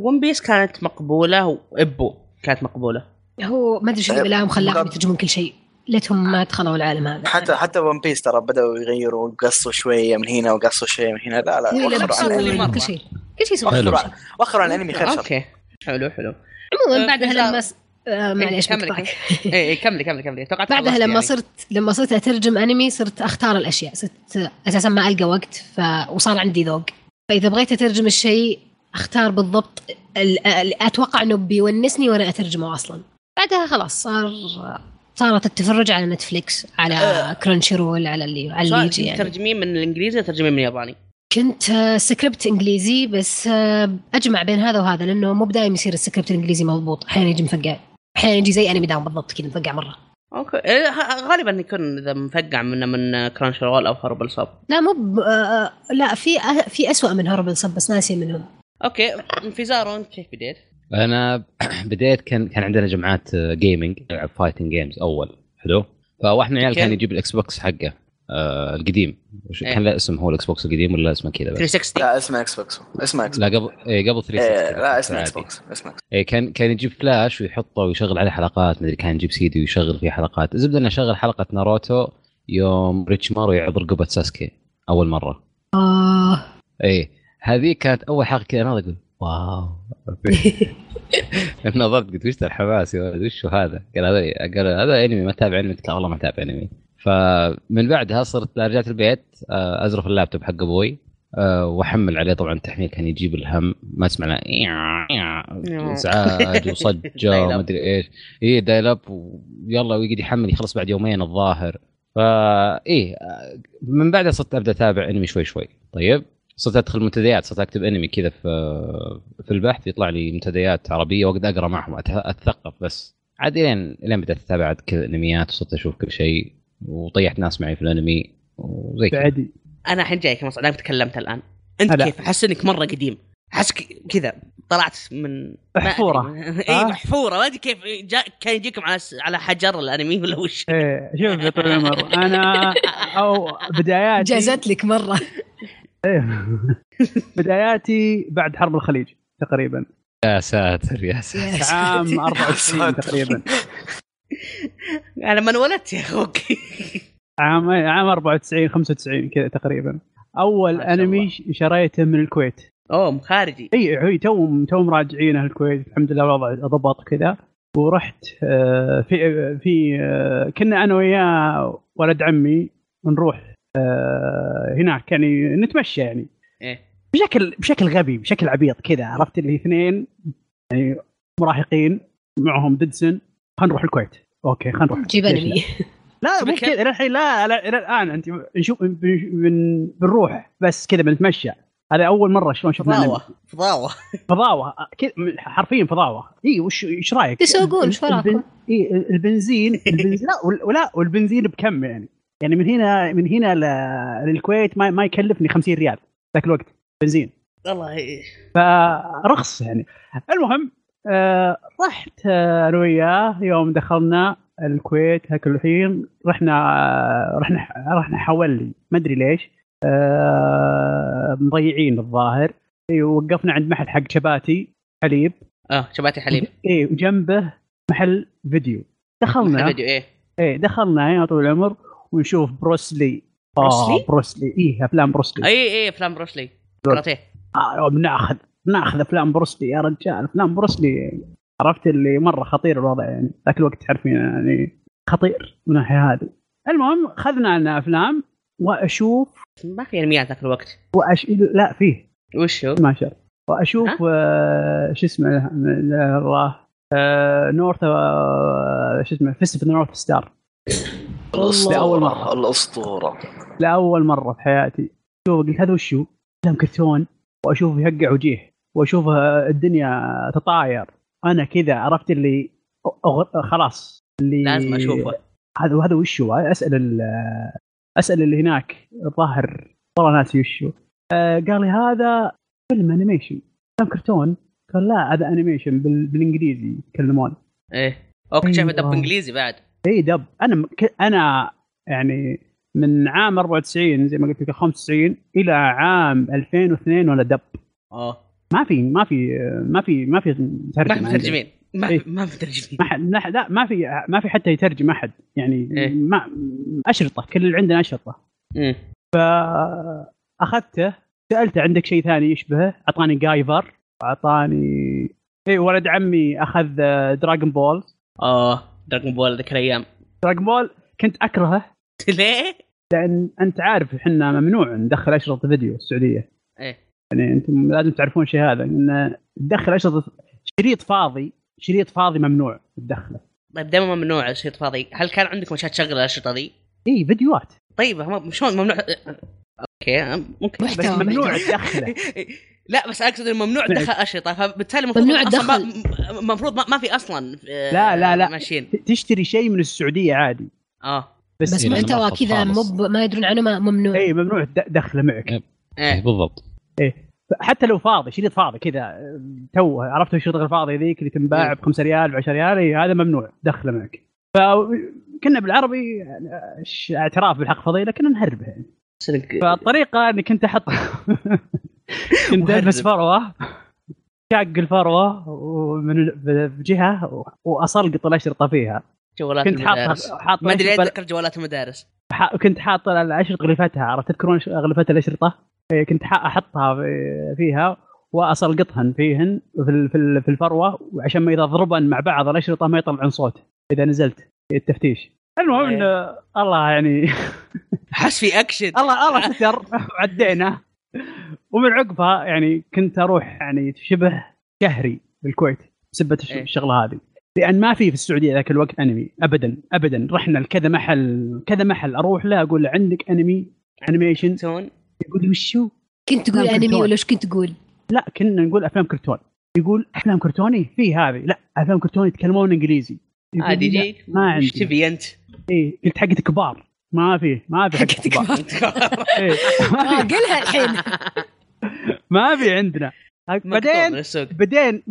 One Piece كانت مقبولة وابو كانت مقبولة. هو ما أدري شو اللي بلاهم خلاهم يترجمون كل شيء. ليتهم ما دخلوا العالم هذا. حتى حتى One Piece ترى بدأوا يغيروا وقصوا شوية من هنا وقصوا شوية من هنا. لا لا إيه، وخروا كل شيء. كل شيء. وخروا عن- وخروا عن الأنمي خير أوكي. حلو حلو. عموما آه، بعدها لما. آه معليش كملي بقطعك. اي إي، كملي كملي كملي. توقعت بعدها لما يعني. صرت لما صرت أترجم أنمي صرت أختار الأشياء. صرت أساسا ما ألقى وقت ف... وصار عندي ذوق. فإذا بغيت أترجم الشيء أختار بالضبط ال... ال... أتوقع إنه بيونسني وأنا أترجمه أصلا. بعدها خلاص صار صارت تتفرج على Netflix على آه. Crunchyroll على اللي على اللي يجي يعني. ترجمين من الإنجليزي ترجمين من الياباني؟ كنت آه، سكريبت إنجليزي بس آه، أجمع بين هذا وهذا لأنه مو بدايم يصير السكريبت الانجليزي مضبوط. أحيانا يجي مفقع. أحيانا يجي زي انمي داون بالضبط كذا مفقع مرة. أوكي. إيه، غالبا يكون إذا مفقع من من Crunchyroll أو Horrible Sub لا مو ب... آه، لا في في اسوء من Horrible Sub بس ناسي منهم. أوكي. أنت كيف بديت؟ أنا [CLEARS THROAT] بديت كان كان عندنا جمعات gaming نلعب fighting games أول. حلو؟ فواحد من العيال. كان يجيب ال Xbox حقه آه القديم. وش إيه. كان له اسم هو ال Xbox القديم ولا اسمه كذا بس؟ 360 لا اسمه Xbox اسمه إكس لا قبل إيه قبل 360 إيه لا اسمه Xbox اسمه Xbox. إيه كان كان يجيب فلاش ويحطه ويشغل عليه حلقات مدري كان يجيب سيدي ويشغل فيه حلقات. الزبدة إنه شغل حلقة ناروتو يوم أوروتشيمارو يعض رقبه ساسكي أول مرة. آه. إيه هذه كانت أول حلقة كذا أنا أقول wow [LAUGHS] [LAUGHS] نظرت قلت وش الحماس يا ولد؟ وش هذا؟ قال هذا قال هذا انمي ما تابع انمي قلت لا والله ما تابع انمي فمن بعدها صرت رجعت البيت آه، ازرف اللابتوب حق أبوي آه، وأحمل عليه طبعا تحميل كان يجيب الهم ما أسمع إزعاج [LAUGHS] وصجة. وما أدري إيش. اي dial up ويلا ويقعد يحمل يخلص بعد يومين الظاهر. فا إيه آه، من بعدها صرت أبدأ أتابع انمي شوي شوي. طيب. صرت أدخل منتديات صرت أكتب انمي كذا في في البحث يطلع لي منتديات عربية واقعد أقرأ معهم أتثقف بس عاد لين لين بدأت أتابع كذا انميات وصرت أشوف كل شيء وطيحت ناس معي في الانمي وزي كذا بعدي أنا الحين جايك دامك تكلمت الآن أنت هلا. كيف أحس إنك مرة قديم أحس ك- كذا طلعت من. أدري. [LAUGHS] إي. محفورة ما أدري كيف جا... كان يجيكم على س- على حجر الأنمي ولا وش إيه شوف يا طويل العمر أنا أو بداياتي جازت لك مرة إيه. بداياتي بعد حرب الخليج تقريبا. يا ساتر يا ساتر. يا عام ساتر. 94 تقريبا. أنا ما انولدت يا أخوك. عام عام 94 95 كذا تقريبا. أول أنمي شريته من الكويت. أوه خارجي. إي هي تو تو مراجعينه الكويت. الحمد لله الوضع ضبط كذا ورحت آه، في في آه، كنا أنا وياه ولد عمي نروح آه، هناك يعني نتمشى يعني. إيه. بشكل بشكل غبي بشكل عبيط كذا عرفت؟ اللي اثنين يعني مراهقين معهم ددسن خلينا نروح الكويت. أوكي خلينا نروح. جيب انمي لا؟ [LAUGHS] [LAUGHS] مو كذا إلى الحين لا لا إلى الآن أنت نشوف بن- بن- بنروح بس كذا بنتمشى. هذا أول مرة شلون شفنا فضاوة. فضاوة. فضاوة حرفيا فضاوة. إي وش إيش رأيك؟ تسوقون، شو رايكم؟ البن- إي البنزين البنزين لا ولا والبنزين بكم يعني؟ يعني من هنا من هنا للكويت ما ما يكلفني 50 ريال ذاك الوقت بنزين. والله. إيه. فرخص يعني. المهم آه رحت آه، أنا وياه يوم دخلنا الكويت هاك الحين. رحنا آه، رحنا رحنا حولي ما أدري ليش آه مضيعين الظاهر. إي، وقفنا عند محل حق شباتي حليب. آه شباتي حليب. اي وجنبه محل فيديو. دخلنا. فيديو إيه. إيه دخلنا يا طويل العمر. ونشوف بروسلي بروسلي؟ آه بروسلي إيه أفلام بروسلي أي اي أفلام بروسلي دول. كاراتيه. آه بناخذ ناخذ أفلام بروسلي يا رجال. أفلام بروسلي عرفت اللي مرة خطير الوضع يعني. ذاك الوقت تعرفين يعني خطير من الناحيه هذه. المهم خذنا لنا أفلام وأشوف ما في أنميات ذاك الوقت. وأش... لا فيه. وش هو؟ ما شاء وأشوف آه شو اسمه الله. آه نورث آه شو اسمه فيستيفال نورث ستار. لأول مرة. الأسطورة. لأول مرة في حياتي. شوف قلت هذا وشو؟ فيلم كرتون وأشوف يهقع وجيه وأشوف الدنيا تطاير. أنا كذا عرفت اللي أغ... خلاص اللي لازم أشوفه. هذا هذا وشو أسأل ال- أسأل اللي هناك الظاهر. والله ناسي وشو آه قال لي هذا فيلم animation فيلم كرتون قال لا هذا animation بال... بالإنجليزي يتكلمون. إيه. أوكي شايف dub أيوة. انجليزي بعد. اي دب. أنا م- ك- أنا يعني من عام 94 زي ما قلت لك 95 إلى عام 2002 وأنا دب. آه. ما في ما في ما في ما في ما ترجمه في. مترجمين ما إيه. ما في مترجمين ما حد لا- ما في ما في حتى يترجم أحد. يعني إيه. ما أشرطة. كل اللي عندنا أشرطة. مم. فأخذته سألته عندك شيء ثاني يشبهه أعطاني جايفر اعطاني اي ولد عمي أخذ دراغون بول آه. دراجون بول ذيك الأيام. دراغون بول كنت أكرهه. [LAUGHS] ليه؟ لأن أنت عارف إحنا ممنوع ندخل أشرطة فيديو السعودية. إيه. يعني أنتم لازم تعرفون شيء هذا إن تدخل أشرطة شريط فاضي شريط فاضي ممنوع تدخله. طيب دائما ممنوع الشريط فاضي. هل كان عندكم عشان تشغل الاشرطه ذي؟ إي فيديوهات. طيب شلون ممنوع؟ أوكي ممكن. بس ممنوع. تدخله. [LAUGHS] لا بس أقصد إنه ممنوع. تدخل أشرطة. فبالتالي المفروض ممنوع. م- المفروض ما, ما في أصلا آه، لا، لا، لا. ماشيين. ت- تشتري شيء من السعودية عادي. آه. بس, بس إيه، محتوى كذا مو خالص. ب- ما يدرون عنه ما ممنوع. اي ممنوع. تدخله معك. إيه، إيه. بالضبط. حتى لو فاضي شريط فاضي كذا تو عرفت الشريط الفاضي ذيك اللي تنباع ب 5 ريال ب 10 ريال إيه، هذا ممنوع. دخله معك. فكنا بالعربي يعني، اعتراف بالحق فضيلة كنا نهربه يعني فالطريقة اني كنت أحط [LAUGHS] [LAUGHS] كنت. البس فروة. شاق الفروة ومن بجهه واصلقط الاشرطه فيها. جوالات كنت المدارس. حاط ما أدري أتذكر جوالات المدارس. كنت حاط الأشرطة غلفتها عرفت تذكرون غلفات الأشرطة؟ إيه، كنت أحطها في- فيها واسلقطهن فيهن في ال- في ال- في الفروة وعشان ما اذا ضربن مع بعض الأشرطة ما يطلعن صوت إذا نزلت التفتيش. المهم إن الله يعني حس في أكشن. [LAUGHS] الله الله ستر. [LAUGHS] وعدينا ومن عقبها يعني كنت أروح يعني شبه شهري بالكويت بسبه إيه. الشغلة هذه. لأن ما في في السعودية ذاك الوقت أنمي ابدا ابدا. رحنا لكذا محل كذا محل. أروح له أقول له عندك أنمي animation تون يقول لي وشو؟ كنت تقول أنمي. ولا إيش كنت تقول؟ لا كنا نقول أفلام كرتون. يقول أفلام كرتوني؟ في هذه. لا أفلام كرتون يتكلمون إنجليزي. عادي لا، يجيك ما إيش عندي تبي أنت؟ إيه قلت حقت كبار. ما في ما في حقت حقت كبار كبار. إيه. ما في. قلها الحين. [LAUGHS] ما في عندنا. بعدين بدين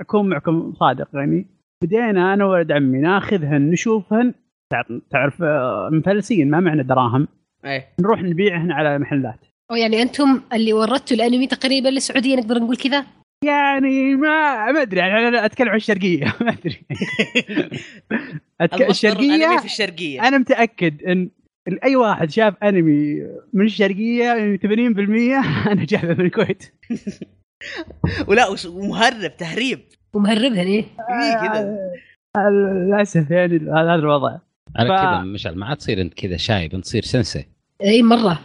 أكون معكم صادق يعني. بدينا أنا وولد عمي ناخذهن نشوفهن. تع- تعرف آه، مفلسين ما معنا دراهم. إيه. نروح نبيعهن على محلات. أو يعني أنتم اللي وردتوا الانمي تقريبا للسعودية نقدر نقول كذا؟ يعني ما ما أدري يعني أنا أتكلم عن الشرقية [LAUGHS] ما أدري. [LAUGHS] أتك... الشرقية في الشرقية. أنا متأكد ان أي واحد شاف أنمي من الشرقية يعني 80% [LAUGHS] أنا جايبه من الكويت. ولا ومهرب تهريب. ومهربها ليه؟ إيه كذا. آه، للأسف يعني هذا الوضع. على ف- كذا مشعل ما عاد تصير أنت كذا شايب أنت تصير سنسي إي مرة.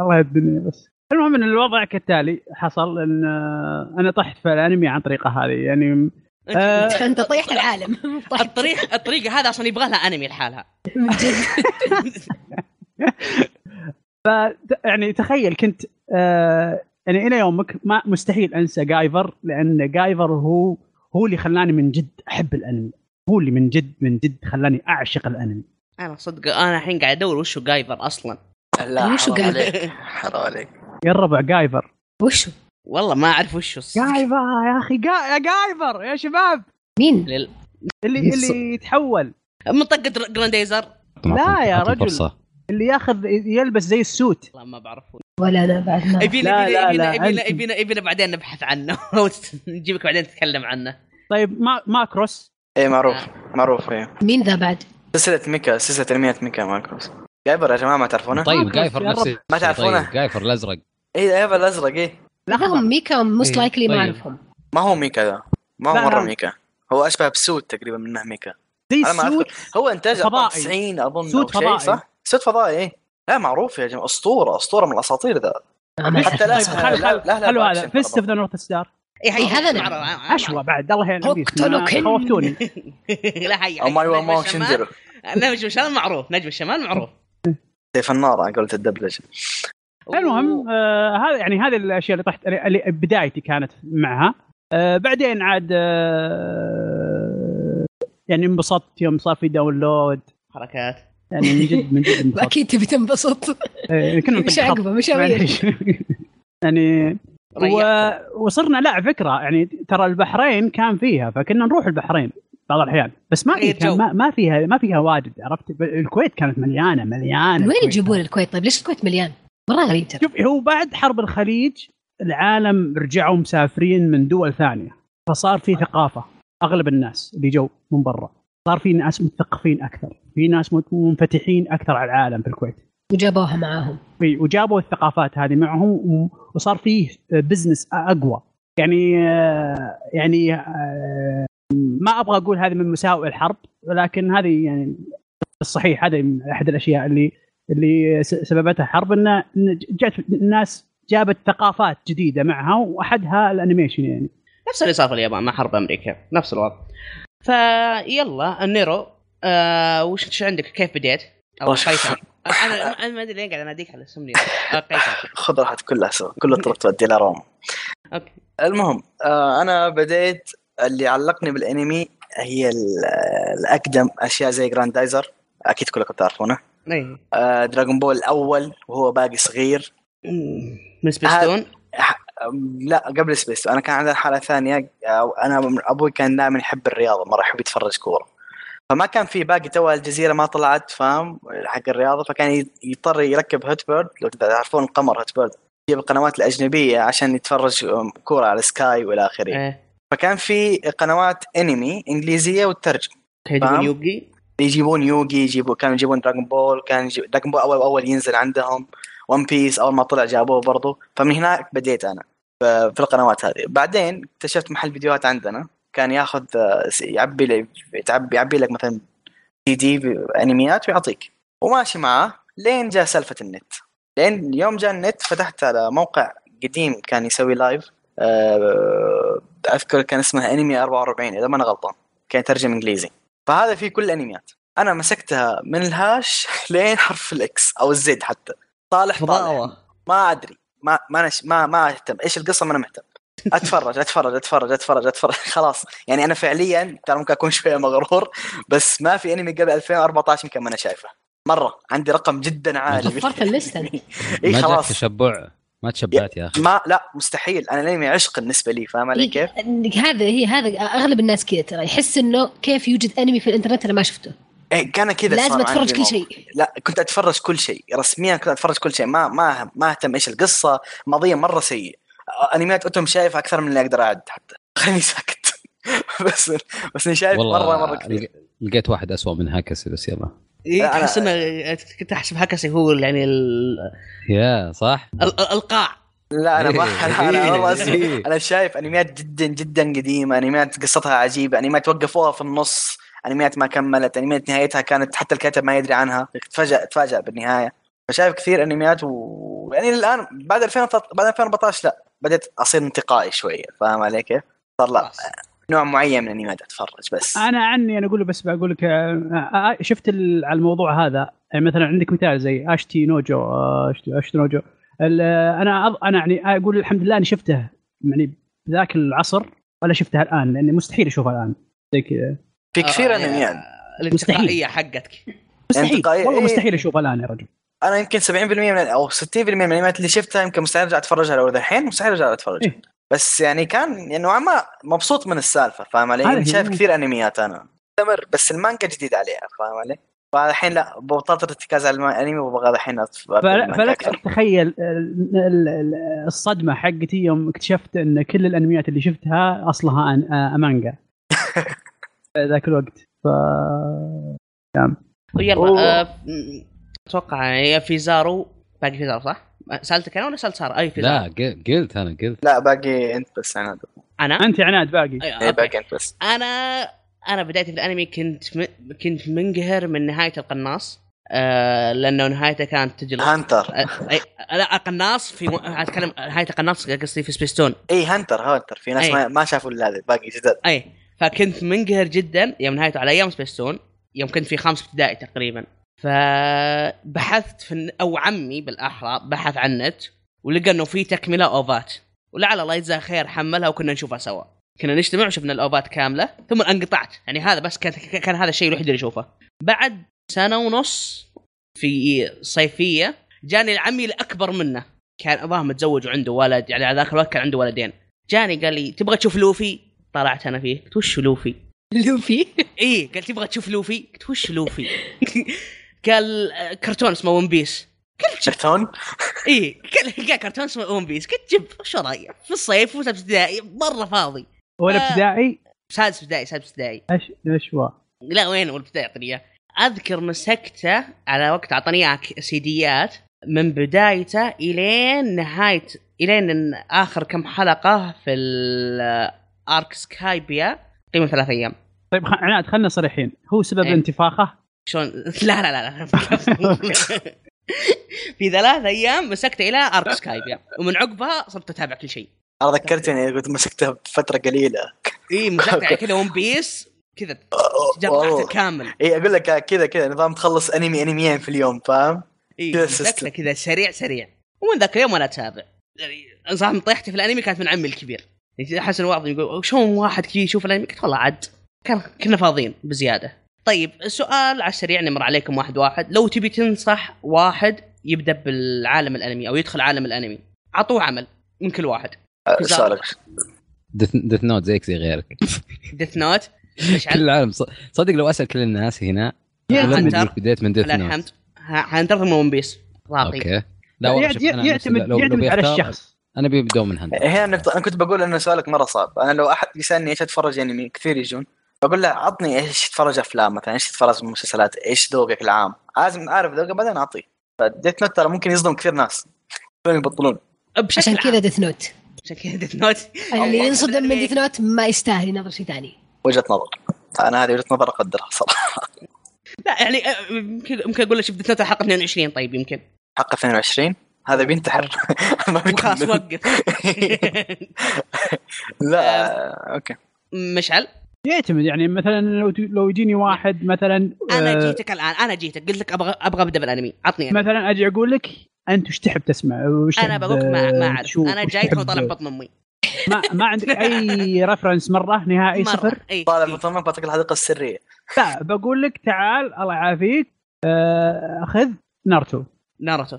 الله الدنيا بس. المهم إن الوضع كالتالي حصل إن آه، أنا طحت في الأنمي عن طريقه هذه يعني آه، أنت طيحت العالم. [LAUGHS] الطريق الطريقة هذا أصلا يبغى لها أنمي لحالها. [LAUGHS] ف يعني تخيل كنت آه يعني إلى يومك ما مستحيل أنسى جايفر لأن جايفر هو هو اللي خلاني من جد أحب الأنمي. هو اللي من جد من جد خلاني أعشق الأنمي. أنا صدق أنا الحين قاعد أدور وشو جايفر أصلا. لا قال؟ عليك. حرام عليك. يا الربع جايفر وشو؟ والله ما أعرف وشو جايفر يا أخي جا... يا جايفر يا شباب مين؟ لل- اللي يص- اللي يتحول منطقة جرانديزر لا يا رجل. فرصة. اللي ياخذ يلبس زي السوت والله ما بعرف ولا أنا بعد ما يبينا لا، لا، يبينا لا، يبينا يبينا يبينا بعدين نبحث عنه [LAUGHS] نجيبك بعدين تتكلم عنه طيب ما ماكروس إيه معروف معروف إيه مين ذا بعد؟ سلسلة ميكا سلسلة أنميات ميكا ماكروس جايبر يا جماعة ما تعرفونه؟ طيب جايفر يا نفس رب. الشيء. ما تعرفونه؟ طيب جايفر الأزرق إيه جايفر الأزرق إيه. لا هم ميكا موست لايكلي ما طيب. أعرفهم. ما هو ميكا ذا ما هو لا، لا. ميكا. هو أشبه بسوت تقريبا منه ميكا. زي أنا ما السوت هو إنتاج فضائي. 94 أظن سوت أو شيء فضائي. صح؟ سوت فضائي إيه. لا معروف يا جماعة. أسطورة أسطورة من الأساطير ذا. آه، حتى. لا- طيب لا خلوا هذا. فيست اوف. ذا نورث ستار اي إيه، اشوى بعد. الله يهديك هوكتونوكن. خوفتوني. [LAUGHS] لا هي أو ماي وامو الشمال- شندرو نجم الشمال معروف نجم الشمال معروف. سيف النار على قولة الدبلجة. المهم آه هذا يعني هذه الأشياء اللي طحت اللي بدايتي كانت معها. آه بعدين عاد آه يعني انبسطت يوم صار في داونلود حركات. يعني من جد من جد [LAUGHS] أكيد تبي تنبسط. آه كنا مش. عقبة معليش. يعني و... وصرنا لا فكرة. يعني ترى البحرين كان فيها فكنا نروح البحرين بعض الأحيان. بس ما كان جو. ما, ما فيها ما فيها واجد عرفت؟ الكويت كانت مليانة مليانة من وين. يجيبون الكويت؟ طيب ليش الكويت مليان؟ مرة غريب ترى. شوف هو بعد حرب الخليج العالم رجعوا مسافرين من دول ثانية فصار في ثقافة أغلب الناس اللي جو من برا صار في ناس مثقفين أكثر في ناس منفتحين أكثر على العالم في الكويت. وجابوها معاهم. في- وجابوا الثقافات هذه معهم وصار فيه business أقوى. يعني آه، يعني آه، ما أبغى أقول هذه من مساوئ الحرب ولكن هذه يعني الصحيح هذه أحد الأشياء اللي اللي س- سببتها حرب ان جت الناس جابت ثقافات جديدة معها وأحدها ال animation يعني. نفس اللي صار في اليابان مع حرب أمريكا. نفس الوضع. فيلا النيرو آه وش وش عندك؟ كيف بديت؟ أو قيثم أنا أنا ما أدري ليه قاعد اناديك على اسم نيرو آه قيثم خذ راحتك كلها سوا. كل الطرق تودي إلى روما. okay. المهم آه أنا بديت اللي علقني بالانمي هي ال- الأقدم أشياء زي جراندايزر أكيد كلكم تعرفونه. اي آه دراغون بول الأول وهو باقي صغير. من سبيستون لا قبل سبيس أنا كان عندي حاله ثانية أنا أبوي كان دائما يحب الرياضة مرة يحب يتفرج كورة. فما كان في باقي تو الجزيرة ما طلعت فاهم؟ حق الرياضة. فكان يضطر يركب هوت بيرد لو تعرفون القمر هوت بيرد يجيب القنوات الأجنبية عشان يتفرج كورة على سكاي والى آخره. إيه. فكان في قنوات أنمي إنجليزية فاهم؟ يوغي يجيبون يوغي يجيبون كانوا يجيبون دراغون بول كان دراغون بول اول أول ينزل عندهم ون بيس أول ما طلع جابوه برضو. فمن هناك بديت أنا في القنوات هذه. بعدين اكتشفت محل فيديوهات عندنا. كان ياخذ آه، يعبي لي يعبي يعبي لك مثلا سي دي انميات ويعطيك. وماشي معاه لين جاء سالفة النت. لين يوم جاء النت فتحت على موقع قديم كان يسوي live آه، أذكر كان اسمه انمي 44 إذا ما أنا غلطان. كان يترجم إنجليزي. فهذا فيه كل الأنميات. أنا مسكتها من الهاش [LAUGHS] لين حرف الإكس أو الزد حتى. طالع فضاوه ما أدري. ما ما نش ما ما أهتم. إيش القصة؟ ما أنا مهتم. أتفرج أتفرج أتفرج أتفرج أتفرج. [LAUGHS] خلاص. يعني أنا فعليا ترى ممكن أكون شوية مغرور بس ما في أنمي قبل 2014 يمكن ما أنا شايفه. مرة. عندي رقم جدا عالي. [LAUGHS] غفرت الليستة. إي خلاص. تشبع. ما تشبعت يا أخي. ما لا مستحيل. أنا الانمي عشق بالنسبة لي فاهم علي كيف؟ هذا هي هذا أغلب الناس كذا ترى. يحس إنه كيف يوجد أنمي في الإنترنت أنا ما شفته. إيه كان كذا لازم أتفرج كل. شيء. لا كنت أتفرج كل شيء. رسميا كنت أتفرج كل شيء. ما ما ما أهتم إيش القصة. ماضية مرة سيء انميات اتم شايف أكثر من اللي أقدر أعد حتى. [LAUGHS] خليني ساكت. [LAUGHS] بس بس إني شايف مره مرة كثير. لق- لقيت واحد أسوأ من هاكسي بس يلا. إيه أنا- تحس انه كنت أحسب هكسي هو يعني ال- يا صح ال- ال- القاع لا أنا ما أنا, أنا والله. إيه. أنا شايف انميات جدا جدا قديمة انميات قصتها عجيبة انميات وقفوها في النص انميات ما كملت انميات نهايتها كانت حتى الكاتب ما يدري عنها تفاجأ تفاجأ بالنهاية فشايف كثير انميات و يعني الآن بعد 2013 بعد 2014 لا بديت أصير انتقائي شوية فاهم علي كيف؟ صار لا. نوع معين من الانميات اتفرج بس. أنا عني أنا أقول بس بقول لك آه، آه، شفت ال- على الموضوع هذا يعني مثلا عندك مثال زي أشتي نوجو آه، اشتي نوجو. ال- آه، أنا أض- أنا يعني أقول الحمد لله أني شفته يعني بذاك العصر ولا شفتها الآن لأني مستحيل اشوفها الآن. زي كذا. في كثير آه، أنميات. الانتقائية حقتك. مستحيل. والله. مستحيل اشوفها الآن يا رجل. أنا يمكن 70% من أو 60% من الأنميات اللي شفتها يمكن مستحيل أرجع أتفرجها لو الحين مستحيل أرجع اتفرج إيه. بس يعني كان يعني نوعا ما مبسوط من السالفة فاهم علي؟ يعني. شايف كثير أنميات أنا مستمر بس المانجا جديد عليها فاهم علي؟ فالحين لا بطلت ارتكاز على الانمي وبغى الحين فلك ال- ال- الصدمة حقتي يوم اكتشفت إن كل الأنميات اللي شفتها أصلها آه، مانجا [LAUGHS] ذاك الوقت ف أوه. آه، أتوقع في زارو باقي في زارو صح؟ سالتك أنا ولا سألت سارة؟ أي في لا قلت أنا قلت. لا باقي أنت بس عناد. أنا؟ أنت عناد باقي. أي، إيه. باقي أنت بس. أنا أنا بدايتي في الأنمي كنت م... كنت منقهر من نهاية القناص. آه لأنه نهايته كانت تجلط هانتر. آه، أي... لا القناص في م... أتكلم نهاية القناص قصدي في سبيستون اي هانتر هانتر. في ناس. ما, ما شافوا إلا هذا باقي جداد أي فكنت منقهر جدا يوم نهايته على أيام سبيستون يوم كنت في خامس ابتدائي تقريبا. فبحثت في أو عمي بالأحرى بحث عن النت ولقى إنه في تكملة أوفات. ولعل الله يجزاه خير حملها وكنا نشوفها سوا. كنا نجتمع وشفنا الأوفات كاملة ثم انقطعت. يعني هذا بس كان كان هذا الشيء الوحيد اللي أشوفه. بعد سنة ونص في صيفية جاني العمي الأكبر منه. كان اباه متزوج وعنده ولد يعني على ذاك الوقت كان عنده ولدين. جاني قال لي تبغى تشوف لوفي؟ طلعت أنا فيه. قلت وش لوفي؟ [LAUGHS] لوفي؟ إيه قال تبغى تشوف لوفي؟ قلت وش لوفي. [LAUGHS] قال آه، كرتون اسمه ون بيس كرتون؟ إيه قال قال كرتون اسمه ون بيس قلت جيب وش رايك في الصيف وسادس ابتدائي مرة فاضي. ولا آه. ابتدائي؟ سادس ابتدائي سادس ابتدائي. إيش إيش هو؟ لا وين اول ابتدائي اعطني اياه أذكر مسكته على وقت أعطاني إياه ك- سيديات من بدايته إلين نهاية إلين آخر كم حلقة في ال arc سكايبيا تقريبا ثلاث أيام. طيب. عناد خلينا صريحين. هو سبب إيه. انتفاخه؟ شلون؟ [LAUGHS] لا لا لا, لا. [LAUGHS] في ثلاث أيام مسكته إلى arc سكايبيا ومن عقبها صرت أتابع كل شيء. أنا ذكرتني قلت مسكتها بفترة قليلة. إي مسكت على كذا ون بيس كذا. جرعت كامل إي أقول لك كذا كذا نظام تخلص أنمي أنميين في اليوم فاهم؟ إي كذا سريع سريع. ومن ذاك اليوم وأنا أتابع. يعني صراحة طيحتي في الأنمي كانت من عمي الكبير. يعني حسن واضح يقول شلون واحد كذا يشوف الأنمي؟ قلت والله عاد كان كنا فاضيين بزيادة. طيب السؤال على السريع نمر عليكم واحد واحد. لو تبي تنصح واحد يبدأ بالعالم الأنمي أو يدخل عالم الأنمي عطوه عمل من كل واحد. أه، سؤالك؟ ديث نوت زيك زي غيرك. ديث نوت كل العالم ص- صدق لو أسأل كل الناس هنا بديت من ديث نوت الحمد حنتظر من ون بيس راقي. okay. لا والله أنا نفسي يعتمد يعتمد على الشخص. أنا بيبدو من هنتر هنا النقطة أنا كنت بقول إن سؤالك مرة صعب، أنا لو أحد يسألني إيش أتفرج أنمي كثير يجون. بقول له عطني إيش تتفرج أفلام مثلا إيش تتفرج مسلسلات إيش ذوقك العام؟ لازم أعرف ذوقه بعدين أعطيه. فديت نوت ترى ممكن يصدم كثير ناس. يبطلون؟ عشان. كذا ديث نوت. عشان كذا ديث نوت. اللي ينصدم من يخليك. ديث نوت ما يستاهل ينظر شيء ثاني. وجهة نظر. أنا هذه وجهة نظر أقدرها صراحة. [LAUGHS] لا يعني آه، يمكن يمكن أقول له شوف ديث نوت الحلقة 22 طيب يمكن. حق 22 هذا بينتحر. [LAUGHS] ما بيكمل. وقف. [LAUGHS] لا okay. مشعل؟ يعتمد يعني مثلا لو لو يجيني واحد مثلا أنا آه، جيتك الآن أنا جيتك قلت لك أبغى أبغى أبدأ بالأنمي. عطني أنا. مثلا أجي أقول لك أنت وش تحب تسمع؟ وش أنا بقولك ما ما آه، اعرف أنا وش جاي تو تحب- طالع بطن أمي. ما ما عندك [LAUGHS] أي reference مرة؟ نهائي مرة. صفر؟ اي طالع إي. بطمن بعطيك الحلقة السرية. لا بقول لك تعال الله يعافيك آه، خذ نارتو ناروتو.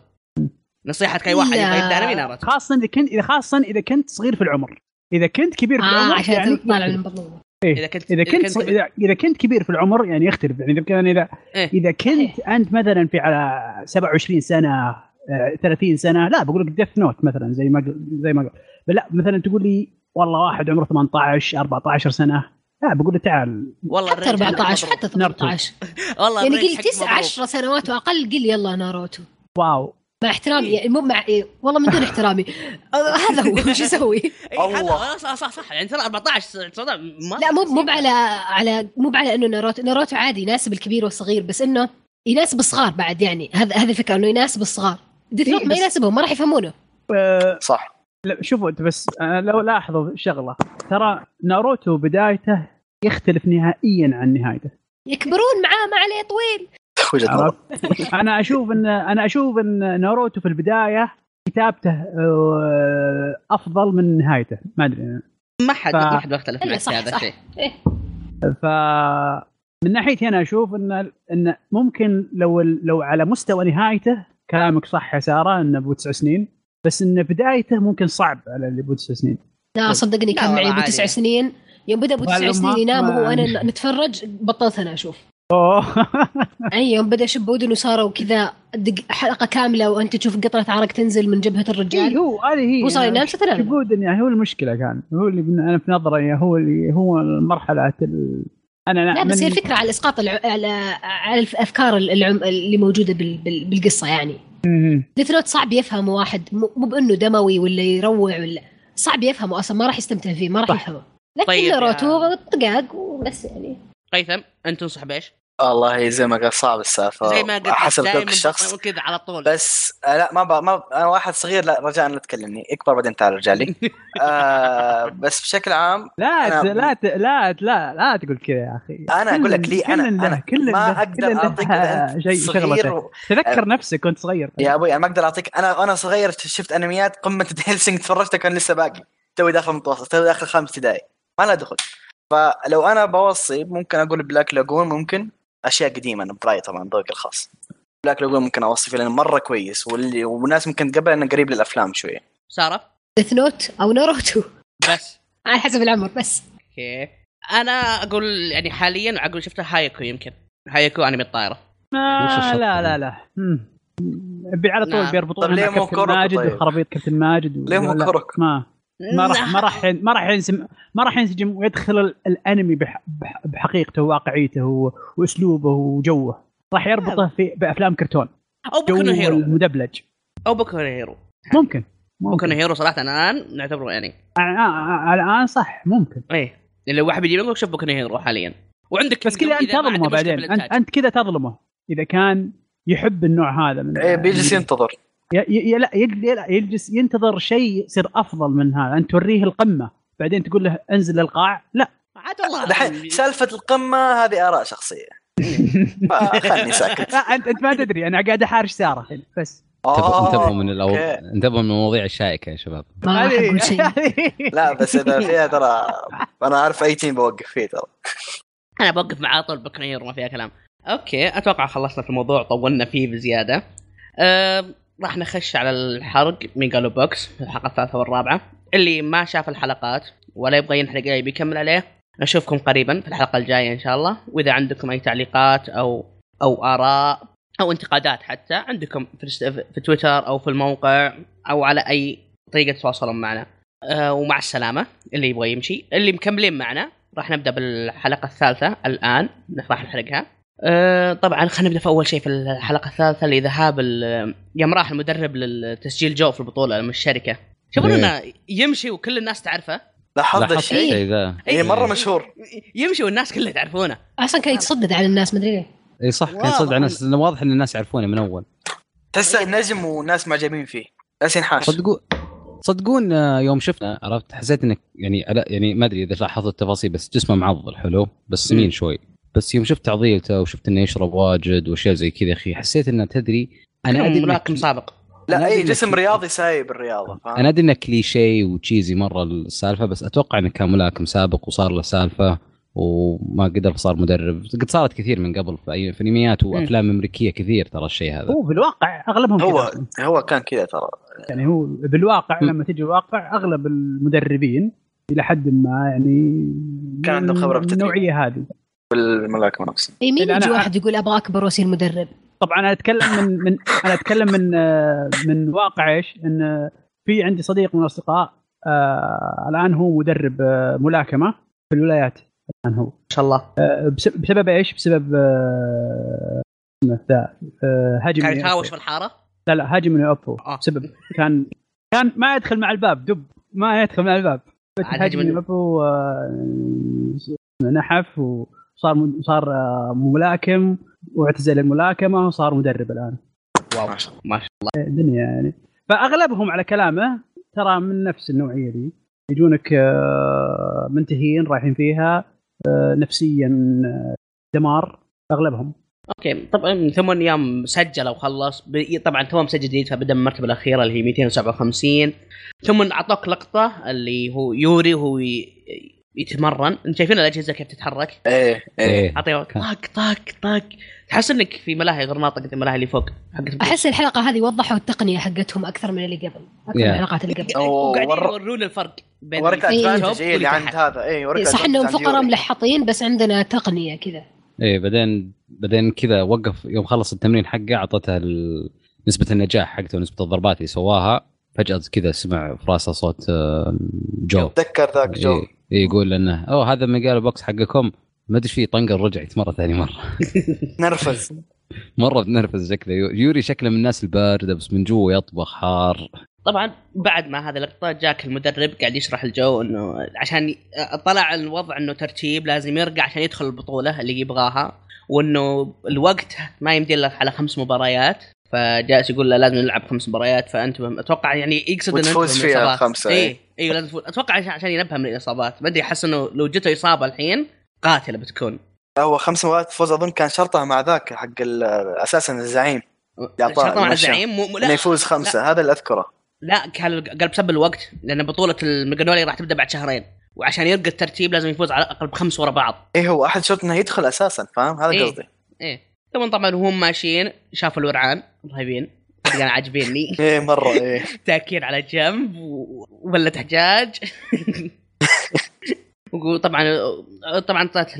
نصيحة أي واحد. يبغى يبدأ أنمي ناروتو. خاصة إذا كنت إذا خاصة إذا كنت صغير في العمر. إذا كنت كبير في آه العمر عشان يعني تطلع من بطن أمه. إذا كنت إذا كنت اذا إذا كنت كبير في العمر يعني يختلف يعني إذا كان اذا إيه. إذا كنت أنت مثلا في على 27 سنة آه، 30 سنة لا بقول لك Death Note مثلا زي ما زي ما قل. لا مثلا تقول لي والله واحد عمره 18 14 سنة لا بقول له تعال والله حتى الرجل 14 مضروب. حتى ناروتو. 18 والله يعني قل حق 9 مضروب. 10 سنوات وأقل قل يلا ناروتو واو مع احترامي يعني مو مع إيه، والله من دون احترامي. [LAUGHS] آه، هذا هو وش يسوي؟ إي، هذا الله. هو، صح صح صح. يعني ترى 14 صدق ما لا مو مو على على مو على إنه ناروتو ناروتو عادي يناسب الكبير والصغير بس إنه يناسب الصغار بعد يعني. هذا هذه الفكرة إنه يناسب الصغار. Death إيه، ما يناسبهم ما راح يفهمونه. آه، صح. لا، شوفوا انت بس لو لاحظوا شغلة. ترى ناروتو بدايته يختلف نهائيا عن نهايته. يكبرون معاه ما عليه طويل؟ أنا أشوف ان أنا أشوف إن ناروتو في البداية كتابته آه، أفضل من نهايته. ما أدري. ما حد ف- ما حد بيختلف معك في هذا. الشيء إيه. ف من ناحيتي أنا أشوف ان إن ممكن لو لو على مستوى نهايته كلامك صح يا سارة إنه ابو تسع سنين. بس إن بدايته ممكن صعب على اللي ابو تسع سنين. لا صدقني لا كان معي ابو. تسع سنين. يوم بدأ ابو تسع سنين ينام وهو وأنا نتفرج بطلت أنا أشوف. أوه. أي يوم بدأ شب ودن وصاروا كذا دق- حلقة كاملة وأنت تشوف قطرة عرق تنزل من جبهة إيه الرجال هو هذه هي. هو صار ينام شبود يعني هو المشكلة كان. هو اللي بن- أنا في نظري هو اللي هو المرحلة ال... أنا لا بس هي الفكرة على إسقاط الع... على على الافكار العم... اللي موجودة بال... بال... بالقصة يعني. Death Note صعب يفهمه واحد مو مو بأنه دموي ولا يروع ولا صعب يفهمه أصلا ما راح يستمتع فيه ما راح صح. يفهمه. لكن طيب طيب ناروتو طقاق وبس يعني. هيثم انت تنصح بإيش؟ والله زي ما قال صعب السالفة زي ما قلت حسب ذوق دائما الشخص. كذا على طول. بس آه لا ما ب... ما ب... أنا واحد صغير لا رجاء لا تكلمني. اكبر بعدين تعال رجالي [LAUGHS] آه بس بشكل عام لا أنا-. لا ت... لا ت... لا لا تقول كذا يا أخي. أنا أقول لك لي أنا كل أنا كل ما أقدر أعطيك [LAUGHS] شيء صغير و... تذكر نفسك كنت صغير. يا أبوي أنا ما أقدر أعطيك أنا أنا صغير شفت أنميات قمة [LAUGHS] Hellsing تفرجتها كان لسه باقي. توي داخل المتوسط توي داخل خامس ابتدائي. ما له دخل. فلو أنا بوصي ممكن أقول Black Lagoon ممكن. أشياء قديمة أنا برايي طبعا ذوقي الخاص. Black Lagoon ممكن اوصي فيه لأنه مرة كويس واللي والناس ممكن تقبل إنه قريب للأفلام شوية. سارة؟ Death Note أو ناروتو بس. على حسب العمر بس. okay. أنا أقول يعني حاليا أقول شفت هايكيو يمكن. هايكو انمي الطائره آه لا؟ لا لا. على طول. بيربطون طيب ليه مو كابتن ماجد؟ وخرابيط كابتن ماجد. ليه مو لا، كوروكو؟ ما. ما راح ما راح ما راح ينسم ما راح ينسجم ويدخل ال- الانمي بح... بح... بحقيقته وواقعيته. واسلوبه وجوه. راح يربطه في بافلام كرتون. أو بوكو نو هيرو المدبلج. أو بوكو نو هيرو ممكن. بوكو نو ممكن هيرو صراحة الآن نعتبره يعني. آه، آه، آه، الآن صح. ممكن. إيه. اللي واحد بيجي يقول شوف بوكو نو هيرو حاليا. وعندك بس كذا أنت تظلمه بعدين. انت كذا تظلمه. إذا كان يحب النوع هذا من إيه بيجلس ينتظر. لا يجل- لا، يجلس ينتظر شيء يصير أفضل من هذا انت توريه القمة. بعدين تقول له أنزل للقاع لا. عاد والله دحين سالفة القمة هذه آراء شخصية. [LAUGHS] فخلني ساكت. لا انت أنت ما تدري أنا قاعد أحارش سارة بس. انتبهوا انتبهوا من. الأول انتبهوا من المواضيع الشائكة يا شباب. ما أقول شيء. [LAUGHS] لا بس إذا فيها ترى أنا عارف أي team بوقف فيه ترى. أنا بوقف معاه طول بكنير ما فيها كلام. okay أتوقع خلصنا في الموضوع طولنا فيه بزيادة. أه راح نخش على الحرق. Megalo Box الحلقة الثالثة والرابعة. اللي ما شاف الحلقات ولا يبغى ينحرق عليه بيكمل عليه نشوفكم قريبا في الحلقة الجاية إن شاء الله. وإذا عندكم أي تعليقات أو أو آراء أو انتقادات حتى عندكم في, في تويتر أو في الموقع أو على أي طريقة تتواصلون معنا. أه ومع السلامة. اللي يبغى يمشي اللي مكملين معنا. راح نبدأ بالحلقة الثالثة الآن. راح نحرقها. أه طبعا خلينا نبدأ في أول شيء في الحلقة الثالثة اللي ذهاب يوم راح المدرب للتسجيل جو في البطولة من الشركة شوفوا إيه. انه يمشي وكل الناس تعرفه. لاحظت لاحظت الشيء ذا. اي مرة مشهور. يمشي والناس كلها تعرفونه. أصلا كان يتصدد على الناس مدري ليه. إي صح كان صدق على الناس. لأنه واضح إن الناس يعرفونه من أول. تحسه نجم والناس معجبين فيه. بس ينحاش. صدقوا صدقون آه، يوم شفنا عرفت حسيت إنك يعني يعني ما أدري إذا لاحظت التفاصيل بس جسمه معضل حلو؟ بس سمين شوي. بس يوم شفت تعضيلته وشفت إنه يشرب واجد وأشياء زي كذا يا أخي حسيت إنه تدري أنا أدري ملاكم سابق. لا اي جسم رياضي سايب الرياضة فاهم؟ أنا أدري إنه كليشيه وتشيزي مرة السالفة بس أتوقع إنه كان ملاكم سابق وصار له سالفة وما قدر صار مدرب. قد صارت كثير من قبل في انميات وأفلام أمريكية كثير ترى الشيء هذا. هو في الواقع أغلبهم هو كذا. هو كان كذا ترى. يعني هو بالواقع م. لما تجي الواقع أغلب المدربين إلى حد ما يعني كان عندهم خبرة من بالتدريب. النوعية هذه. بالملاكمه نفسها اي مين اللي يجي واحد يقول أبغى أكبر واصير مدرب طبعا أنا أتكلم من من أنا أتكلم من من واقع إيش؟ إن في عندي صديق من الأصدقاء آه الآن هو مدرب آه ملاكمة في الولايات الآن هو ما شاء الله آه بس- بسبب إيش؟ بسبب آه آه هاجم كان يتهاوش. في الحارة لا لا هاجم من اوبو آه. بسبب كان كان ما يدخل مع الباب دب ما يدخل مع الباب Hajime no Ippo آه، نحف وصار صار آه، ملاكم واعتزل الملاكمة وصار مدرب الآن. ما شاء الله ما شاء الله. الدنيا يعني. فأغلبهم على كلامه ترى من نفس النوعية دي يجونك آه، منتهين رايحين فيها آه، نفسيا دمار. أغلبهم. okay. طبعا ثم يوم سجل وخلص طبعا تو مسجل جديد فبدأ من المرتبة الأخيرة اللي هي 257 ثم اعطوك لقطة اللي هو يوري وهو ي- يتمرن. انت شايفين الأجهزة كيف تتحرك؟ إيه إيه. إيه. اعطيه كان- طاق طاق طاق. تحس إنك في ملاهي غير ناطقه الملاهي اللي فوق حقت أحس الحلقة هذه وضحوا التقنية حقتهم أكثر من اللي قبل. أكثر من Yeah. الحلقات اللي قبل. وقاعدين ور- يورون الفرق بين إيه. ادفانتج إيه اللي عند. هذا. إيه وريك صح إنهم فقراء. ملحطين بس عندنا تقنية كذا. إيه بعدين بعدين كذا وقف يوم خلص التمرين حقه أعطته نسبة النجاح حقته ونسبه الضربات اللي سواها. فجأة كذا سمع في راسه صوت آه، جو. تذكر ذاك جو. يقول إنه أوه هذا Megalo Box حقكم. ما أدري فيه طنقر رجع مرة ثاني مرة. [LAUGHS] [LAUGHS] نرفز. مرة بنرفز شكله يوري شكله من الناس الباردة بس من جوا يطبخ حار. طبعا بعد ما هذه اللقطه جاك المدرب قاعد يشرح الجو إنه عشان طلع الوضع إنه ترتيب لازم يرجع عشان يدخل البطولة اللي يبغاها وإنه الوقت ما يمدي إلا على خمس مباريات. فجالس يقول له لازم نلعب خمس مباريات فانتبه أتوقع يعني يقصد إنه من فيها. خمسة، اي إيه. أيوه لازم تفوز. أتوقع عشان ينبه من الإصابات. ما أدري احس إنه لو جته إصابة الحين قاتلة بتكون. هو خمس مرات فوز أظن كان شرطه مع ذاك حق أساسا الزعيم. شرطه مع. الزعيم؟ مو لا. يفوز خمسة هذا اللي أذكره. لا قال قال بسبب الوقت لأن بطولة الميجانولي راح تبدأ بعد شهرين. وعشان يرقى الترتيب لازم يفوز على الأقل بخمس ورا بعض. إيه هو أحد شرط إنه يدخل أساسا فاهم؟ هذا إيه. قصدي. إيه. ثم طبعا وهم ماشيين شافوا الورعان رهيبين كان عاجبيني. [LAUGHS] إيه مرة إيه. [LAUGHS] تاكين على جنب و- وولت حجاج [LAUGHS] وطبعا طبعا طلعت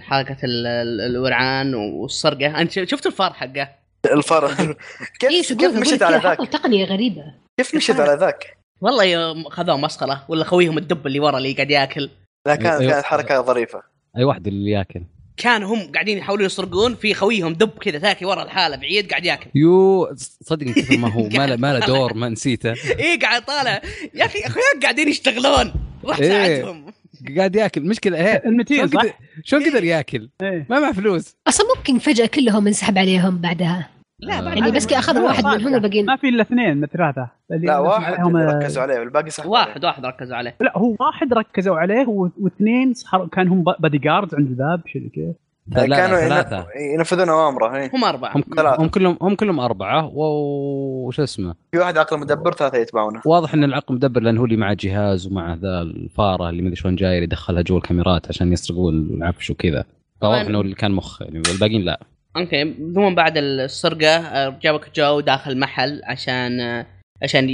حلقة ال- الورعان والسرقه أنت شفت الفار حقه؟ الفرق اي كيف تقول كيف مشيت على ذاك؟ تقنيه غريبة. كيف مشيت على ذاك؟ والله خذوه مسخرة ولا خويهم الدب اللي ورا اللي قاعد ياكل. لا كانت. كانت حركة ظريفة. أي واحد اللي ياكل. كان هم قاعدين يحاولون يسرقون في خويهم دب كذا ثاكي ورا الحالة بعيد قاعد ياكل. يو صدق من كثر ما هو [LAUGHS] ما له ما له دور ما نسيته. إيه قاعد طالع يا أخي أخوياك قاعدين يشتغلون. روح إيه. ساعدهم. قاعد ياكل. مشكلة إيه [LAUGHS] المتين شلون صح؟ قدر- شلون قدر ياكل؟ إيه. ما معه فلوس. أصلا ممكن فجأة كلهم انسحب عليهم بعدها. لا، بعد يعني بس كي اخذ واحد منهم والباقيين ما في إلا اثنين من ثلاثة اللي لا واحد عليهم- اللي ركزوا عليه والباقي صح واحد واحد ركزوا عليه. لا هو واحد ركزوا عليه واثنين كان هم bodyguards عند الباب شيء كذا. لا لا كانوا ثلاثة. ين- ينفذون أوامره إيه. هم أربعة. هم ثلاثة. هم كلهم هم كلهم أربعة وش اسمه؟ في واحد عقل مدبر ثلاثة يتبعونه. واضح إن العقل مدبر لأنه هو اللي معه جهاز ومع ذا الفارة اللي مدري شلون جاي يدخلها جوا الكاميرات عشان يسرقون العفش وكذا. فواضح إنه اللي كان مخ يعني والباقيين لا. okay ثم بعد السرقة آه، جابك جو داخل محل عشان آه، عشان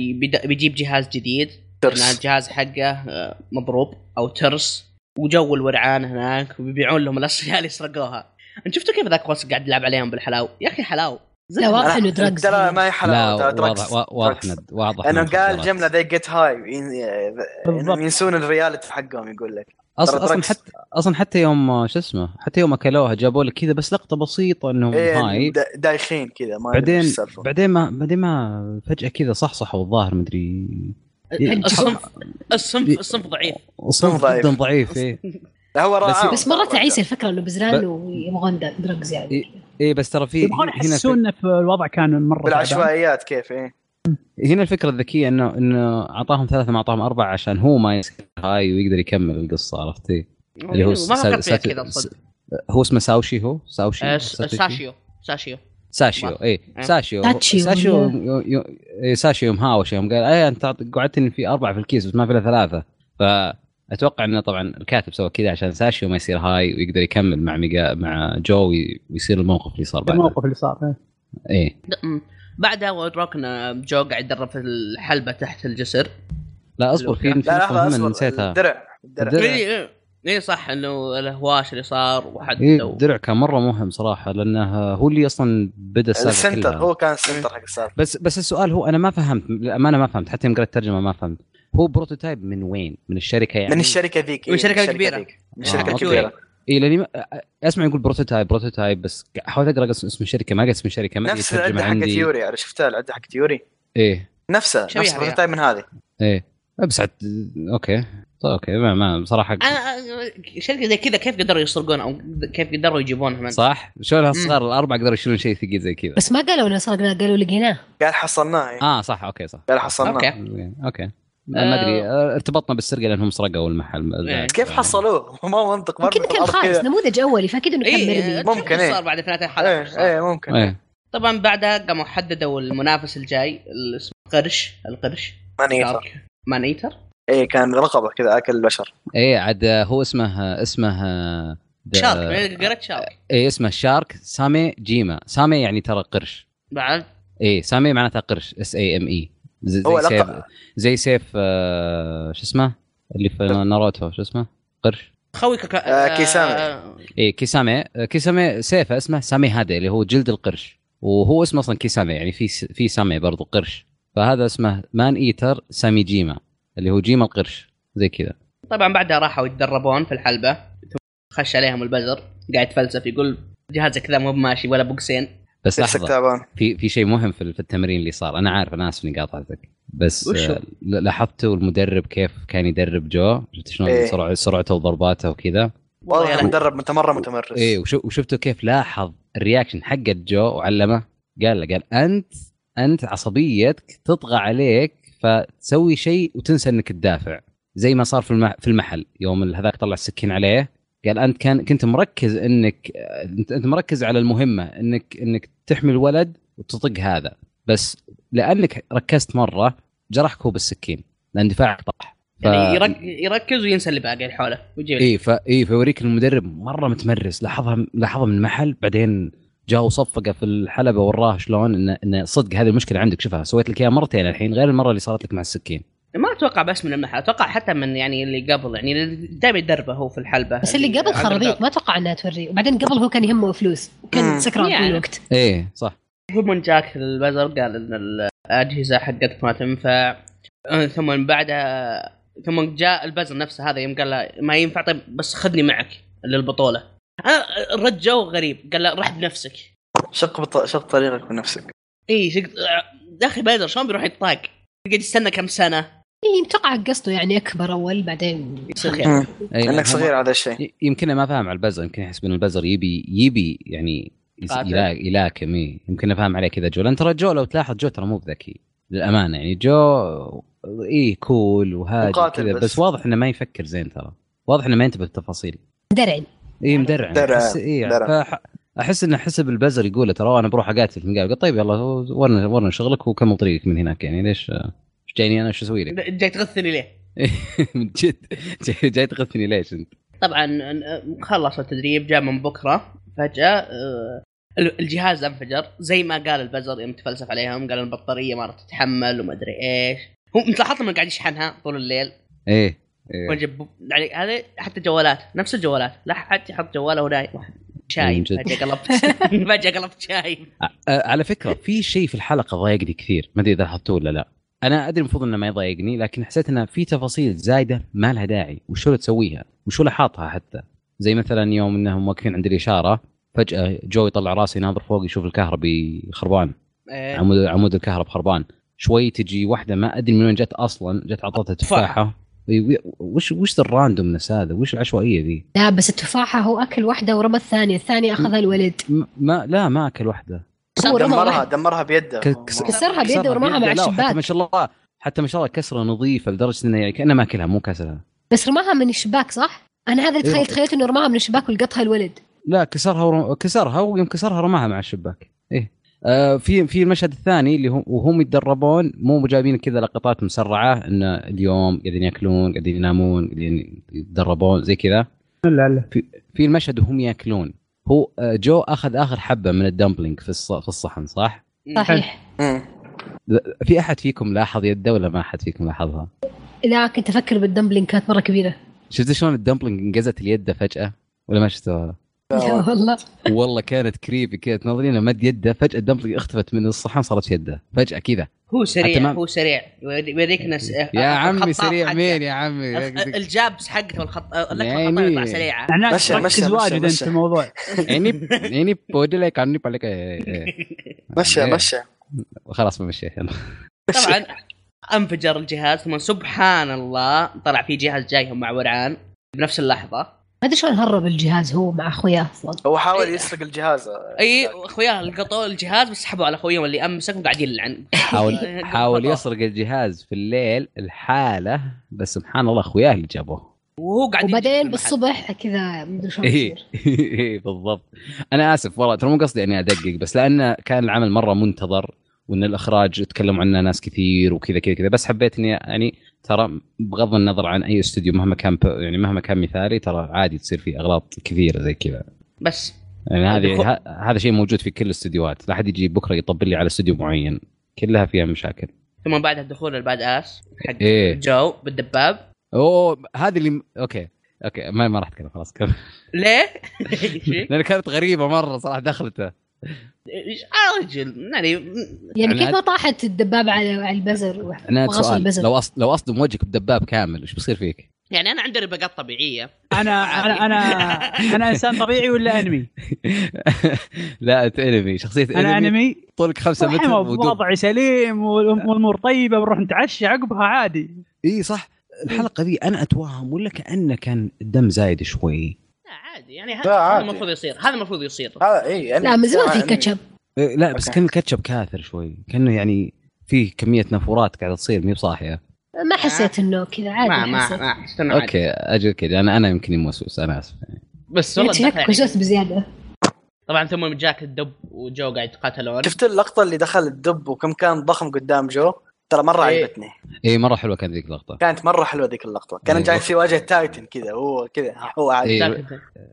بيجيب جهاز جديد. ترس. الجهاز حقه آه، مضروب أو ترس. وجو الورعان هناك وبيبيعون لهم الأشياء اللي سرقوها. أنت شفتوا كيف ذاك قاعد يلعب عليهم بالحلاو يا أخي حلاو. لا واضح إنه drugs ترى ما هي لا حلاوه ترى واضح واضح واضح انه إنه قال. جملة they get high. ينسون reality حقهم يقول لك أصلا أصلا. حتى أصلا حتى يوم شو اسمه حتى يوم أكلوها جابوا لك كذا بس لقطة بسيطة انهم إيه high دا- دايخين كذا ما بعدين. بعدين ما بعدين ما فجأة كذا صحصحوا الظاهر مدري الصنف الصنف الصنف ضعيف الصنف ضعيف. جدا ضعيف إيه [LAUGHS] لا هو رائع. بس مرة تعيسه الفكرة إنه بزران ويبغون drugs يعني. إيه. إيه بس ترى في يبغون هنا يحسون في الوضع كان مرة. بالعشوائيات كيف إيه هنا الفكرة الذكية انه إنه أعطاهم ثلاثة ما أعطاهم أربعة عشان هو ما يصير high ويقدر يكمل القصة عرفت إيه؟ اللي هو ما سا- فكرت فيها ساتو- كذا صدق. هو اسمه ساوشي هو؟ ساوشي؟ آه،؟ ساشيو. ساشيو. ساشيو إي. آه. ساشيو. ساشيو ولا- يو- يو- إيه، ساشيو يوم هاوش يوم قال اي أنت قعدتني في أربعة في الكيس بس ما في إلا ثلاثة. فاتوقع إنه طبعا الكاتب سوى كذا عشان ساشيو ما يصير high ويقدر يكمل مع ميجا مع جو وي- ويصير الموقف اللي صار بعد الموقف اللي صار إيه. إيه. م. بعدها ان جو قاعد يدرب في الحلبة تحت الجسر. لا أصبر في مهمه نسيتها. الدرع الدرع. اي اي إيه. صح إنه الهواش اللي صار وحد لو- الدرع كان مرة مهم صراحة لأنه هو اللي أصلا بدأ السالفة الـ center كلها. هو كان الـ center حق السالفة. بس بس السؤال هو أنا ما فهمت للأمانة ما فهمت حتى يوم قرأت الترجمة ما فهمت. هو prototype من وين؟ من الشركة يعني؟ من الشركة ذيك. من الكبيرة. ذيك. من آه، الشركة. الكبيرة. اي لأني ما- أسمع يقول prototype prototype بس حاولت أقرأ اسم الشركة ما لقيت اسم الشركة ما نفس العده حق عندي. تيوري أنا شفتها العده حق تيوري إيه. نفسها نفس فيها. ال prototype من هذه. إيه. بس عد... أوكي. طيب أوكي. ما, ما بصراحة أنا شركة زي كذا كيف قدروا يسرقون أو كيف قدروا يجيبونها من صح؟ شلون هالصغار الأربعة قدروا يشيلون شيء ثقيل زي كذا. بس ما قالوا انه سرقنا قالوا لقيناه. قال حصلناه إيه. آه صح. أوكي صح. قال حصلناه. أوكي. أوكي. ما أدري. آه، ارتبطنا بالسرقة لأنهم سرقوا المحل. إيه. كيف حصلوه؟ [LAUGHS] ما منطق. في كان كذا نموذج أولي فأكيد إنه كان اي مرمي ممكن، إيه. صار بعد ثلاث حلقات إيه ممكن. إيه. طبعا بعدها قاموا حددوا المنافس الجاي اللي اسمه قرش. القرش. man eater إيه كان رقبة كذا أكل البشر. إيه عاد آه، هو اسمه اسمه آه، shark great shark. إيه اسمه shark سامي جيما. same يعني ترى قرش. بعد. إيه same معناتها قرش. S A M E زي هو زي سيف. زي سيف آه شو اسمه؟ اللي في ناروتو شو اسمه؟ قرش. خويك ك... آه، كيسامي. آه، إيه كيسامي. آه، كيسامي سيفه اسمه سامي هادا اللي هو جلد القرش. وهو اسمه أصلا كيسامي يعني في في same برضو قرش. فهذا اسمه man eater سامي جيما اللي هو جيما القرش زي كذا. طبعا بعدها راحوا يتدربون في الحلبة. ثم خش عليهم البزر قاعد يتفلسف يقول جهازك كذا مو ماشي ولا boxing. بس لحظة. في في شيء مهم في التمرين اللي صار. أنا عارف أنا آسف إني قاطعتك بس؟ آه، لاحظتوا المدرب كيف كان يدرب جو؟ شفت شلون إيه. سرعته وضرباته وكذا؟ والله لهوي. مدرب مت- مره متمرس وشو وشفتوا كيف لاحظ ال reaction حق جو وعلمه؟ قال له قال أنت أنت عصبيتك تطغى عليك فتسوي شيء وتنسى إنك تدافع. زي ما صار في المحل. يوم هذاك طلع السكين عليه قال أنت كان كنت مركز انك انت مركز على المهمة انك إنك تحمي الولد وتطق هذا. بس لأنك ركزت مرة جرحك هو بالسكين لأن دفاعك طاح. ف... يعني يرك... يركز وينسى اللي باقي حوله ويجي إي ف إي فيوريك المدرب مرة متمرس. لاحظها لاحظها من المحل بعدين جاء وصفقه في الحلبة وراه شلون انه انه صدق هذه المشكلة عندك. شوفها سويت لك إياها مرتين الحين غير المرة اللي صارت لك مع السكين. ما أتوقع بس من المحل أتوقع حتى من يعني اللي قبل يعني دائما يدربه هو في الحلبة. بس اللي قبل خرابيط ما أتوقع إنها توريه. وبعدين قبل هو كان يهمه فلوس وكان. سكران طول يعني. الوقت. إيه صح. هو من جاك البزر قال إن الأجهزة حقتك ما تنفع. آه، ثم من بعدها ثم جاء البزر نفسه هذا يوم قال له ما ينفع؟ طيب بس خذني معك للبطولة. آه، الرد جو غريب. قال له رح بنفسك شق بط... شق طريقك بنفسك. اي شق... يا أخي بدر شلون بيروح يطاق؟ يقعد يستنى كم سنة؟ اي متوقع قصده يعني أكبر أول بعدين خير مم. أي إنك صغير على الشيء يمكن ما فاهم على البزر يمكن يحسب ان البزر يبي يبي يعني يلاكم إيه. يمكن أفهم عليه كذا جو لأن ترى جو لو تلاحظ جو ترى مو بذكي للأمانة يعني جو اي cool وهادي كذا بس. بس. واضح إنه ما يفكر زين ترى واضح إنه ما ينتبه للتفاصيل درعن اي مدرع مدرع. أحس إيه مدرع. فح- أحس انه حسب البزر يقول له ترى أنا بروح أقاتل في المقابل قال طيب يلا ورنا ورنا شغلك وكمل طريقك من هناك يعني ليش جايني أنا شو أسوي لك؟ جاي تغثني ليه؟ [LAUGHS] من جد جاي, تغثني ليش أنت؟ طبعا آه، خلص التدريب جاء من بكرة فجأة آه، الجهاز انفجر زي ما قال البزر يوم تفلسف عليهم قال البطارية ما راح تتحمل وما أدري إيش هو انت لاحظت انه قاعد يشحنها طول الليل إيه إيه وجب يعني هذا حتى جوالات نفس الجوالات لا حد يحط جواله ونايم شاي. فجأة قلبت فجأة قلبت شاي [LAUGHS] آه، على فكرة في شيء في الحلقة ضايقني كثير ما أدري إذا لاحظتوه ولا لا أنا أدري المفروض إنه ما يضايقني لكن حسيت إنه في تفاصيل زايدة ما لها داعي وشو اللي تسويها؟ وشو اللي حاطها حتى؟ زي مثلا يوم إنهم واقفين عند الإشارة فجأة جو يطلع راسه يناظر فوق يشوف الكهربي خربان إيه. عمود عمود الكهرب خربان شوي تجي واحدة ما أدري من وين جت أصلا جت عطتها تفاحه وش وش ال randomness هذا؟ وش العشوائية ذي؟ لا بس التفاحة هو أكل واحدة ورمى الثانية الثانية أخذها الولد. ما لا ما أكل واحدة. هو دمرها. دمرها بيده. كسرها بيده ورماها مع الشباك. ما شاء الله حتى ما شاء الله كسرة نظيفة لدرجة إنه يعني كأنه ماكلها مو كسرها. بس رماها من الشباك صح؟ أنا هذا اللي إيه. تخيلت إنه رماها من الشباك ولقطها الولد. لا كسرها ورم... كسرها ويوم كسرها رماها مع الشباك. إيه. آه في في المشهد الثاني اللي هم وهم يتدربون مو جايبين كذا لقطات مسرعة إن اليوم قاعدين يأكلون قاعدين ينامون قاعدين يتدربون زي كذا. لا لا. في المشهد وهم يأكلون. هو آه، جو أخذ آخر حبة من ال dumpling في الص... في الصحن صح؟ صحيح. في أحد فيكم لاحظ يده ولا ما أحد فيكم لاحظها؟ لا كنت أفكر بال dumpling كانت مرة كبيرة شفت شلون ال dumpling انقزت اليد فجأة ولا ما شفتوها؟ لا والله والله كانت creepy كذا تنظرين مد يده فجأة ال dumpling اختفت من الصحن صارت في يده فجأة كذا هو سريع ما- هو سريع. يوري- يوريك ناس يا عمي الخطاط سريع. مين يا عمي؟ الجابس حقته والخط اللقطه يعني- الخطاط يطلع سريعه معناته مشى- تركز مشى- واجد أنت مشى. في الموضوع. [LAUGHS] يعني يعني بودلك عني بالك إيه، إيه. مشى. مشى. خلاص بمشي يلا. طبعا أنفجر الجهاز ثم سبحان الله طلع في جهاز جايهم مع ورعان بنفس اللحظة. ما أدري شلون هرب الجهاز هو مع أخوياه أصلا هو حاول إيه. يسرق الجهاز. اي اخوياه لقطوا الجهاز بس سحبوا على اخويهم اللي أمسك وقاعد يلعن. حاول [LAUGHS] حاول. يسرق الجهاز في الليل الحاله بس سبحان الله أخوياه اللي جابوه. وهو قاعد وبعدين. بالصبح كذا مدري شلون يصير. [LAUGHS] إيه، بالضبط. أنا آسف والله ترى مو قصدي إني أدقق بس لأن كان العمل مرة منتظر وإن الإخراج تكلموا عنه ناس كثير وكذا كذا كذا بس حبيت إني يعني ترى بغض النظر عن أي استوديو مهما كان يعني مهما كان مثالي ترى عادي تصير فيه أغلاط كثيرة زي كذا. بس. يعني هذه هذا شيء موجود في كل الاستديوهات. لا حد يجي بكرة يطبل لي على استوديو معين. كلها فيها مشاكل. ثم بعدها دخول الباد آس حق إيه. جو بالدباب. أوه هذه اللي أوكي. أوكي ما ما راح أتكلم خلاص كمل. ليه؟ [LAUGHS] [LAUGHS] لأن كانت غريبة مرة صراحة دخلته. إيش- آه، رجل يعني يعني كيف ما طاحت الدبابة على على البزر؟ أنا وغص سؤال البزر. لو أص... لو أصدم وجهك بدباب كامل إيش بيصير فيك؟ يعني أنا عندي ربقات طبيعية. أنا أنا أنا أنا إنسان طبيعي ولا أنمي؟ [LAUGHS] لا أنت أنمي شخصية أنا أنمي. طولك خمسة متر وضعي سليم والأمور طيبة بنروح نتعشى عقبها عادي. إي صح. الحلقة ذي أنا أتوهم ولا كأنه كان الدم زايد شوي؟ عادي. يعني هذا. المفروض يصير. هذا المفروض يصير. هذا اي لا من زمان في كاتشب. إيه، لا بس. كان الكاتشب كاثر شوي. كأنه يعني في كمية نافورات قاعدة تصير مي بصاحيه ما حسيت إنه كذا عادي ما ما حسيت. ما حسيت عادي. okay أجل كذا. أنا أنا يمكن موسوس أنا آسف. يعني. بس والله شكلك يعني وسوس بزيادة. طبعا ثم جاك الدب وجو قاعد يتقاتلون. شفت اللقطة اللي دخل الدب وكم كان ضخم قدام جو؟ ترى مرة إيه. عجبتني اي مرة حلوة كانت ذيك اللقطة كانت مرة حلوة ذيك اللقطة كان إيه. جاي في واجهة titan كذا هو كذا هو عادي إيه.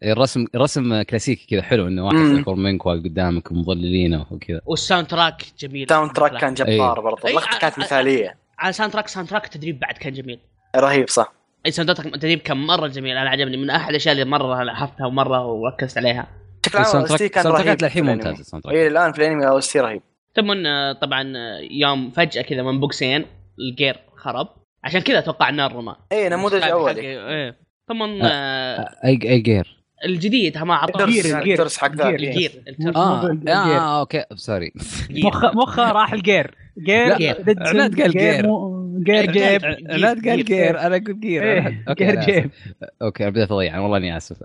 الرسم رسم كلاسيكي كذا حلو إنه واحد. يحفر منك واقف قدامك ومظللينه وكذا وال sound track جميل sound track كان جبار إيه. برضه إيه. اللقطة كانت مثالية على sound track sound track التدريب بعد كان جميل رهيب صح اي sound track التدريب كان مرة جميل أنا عجبني من أحد الأشياء اللي مرة لاحظتها ومرة وركزت عليها بشكل عام ال sound كان ال sound رهيب للحين في ممتاز الأنمي. ال sound track اي الآن في الأنمي أو رهيب ثم آه، طبعا آه، يوم فجأة كذا من بوكسين ال gear خرب. عشان كذا أتوقع النار رمى اي نموذج اولي إيه. ثم آه، أي أي gear. الجديد ما أعطوه. الترس ال gear، ال gear. الترس حق ذاك ال gear. آه okay sorry. مخه مخه راح ال gear. جير لا، عناد قال جير. جير. جيب. عناد قال جير. جير. أنا قلت جير. أنا- أوكي جير. جيب. أوكي أنا بديت أضيع والله إني آسف.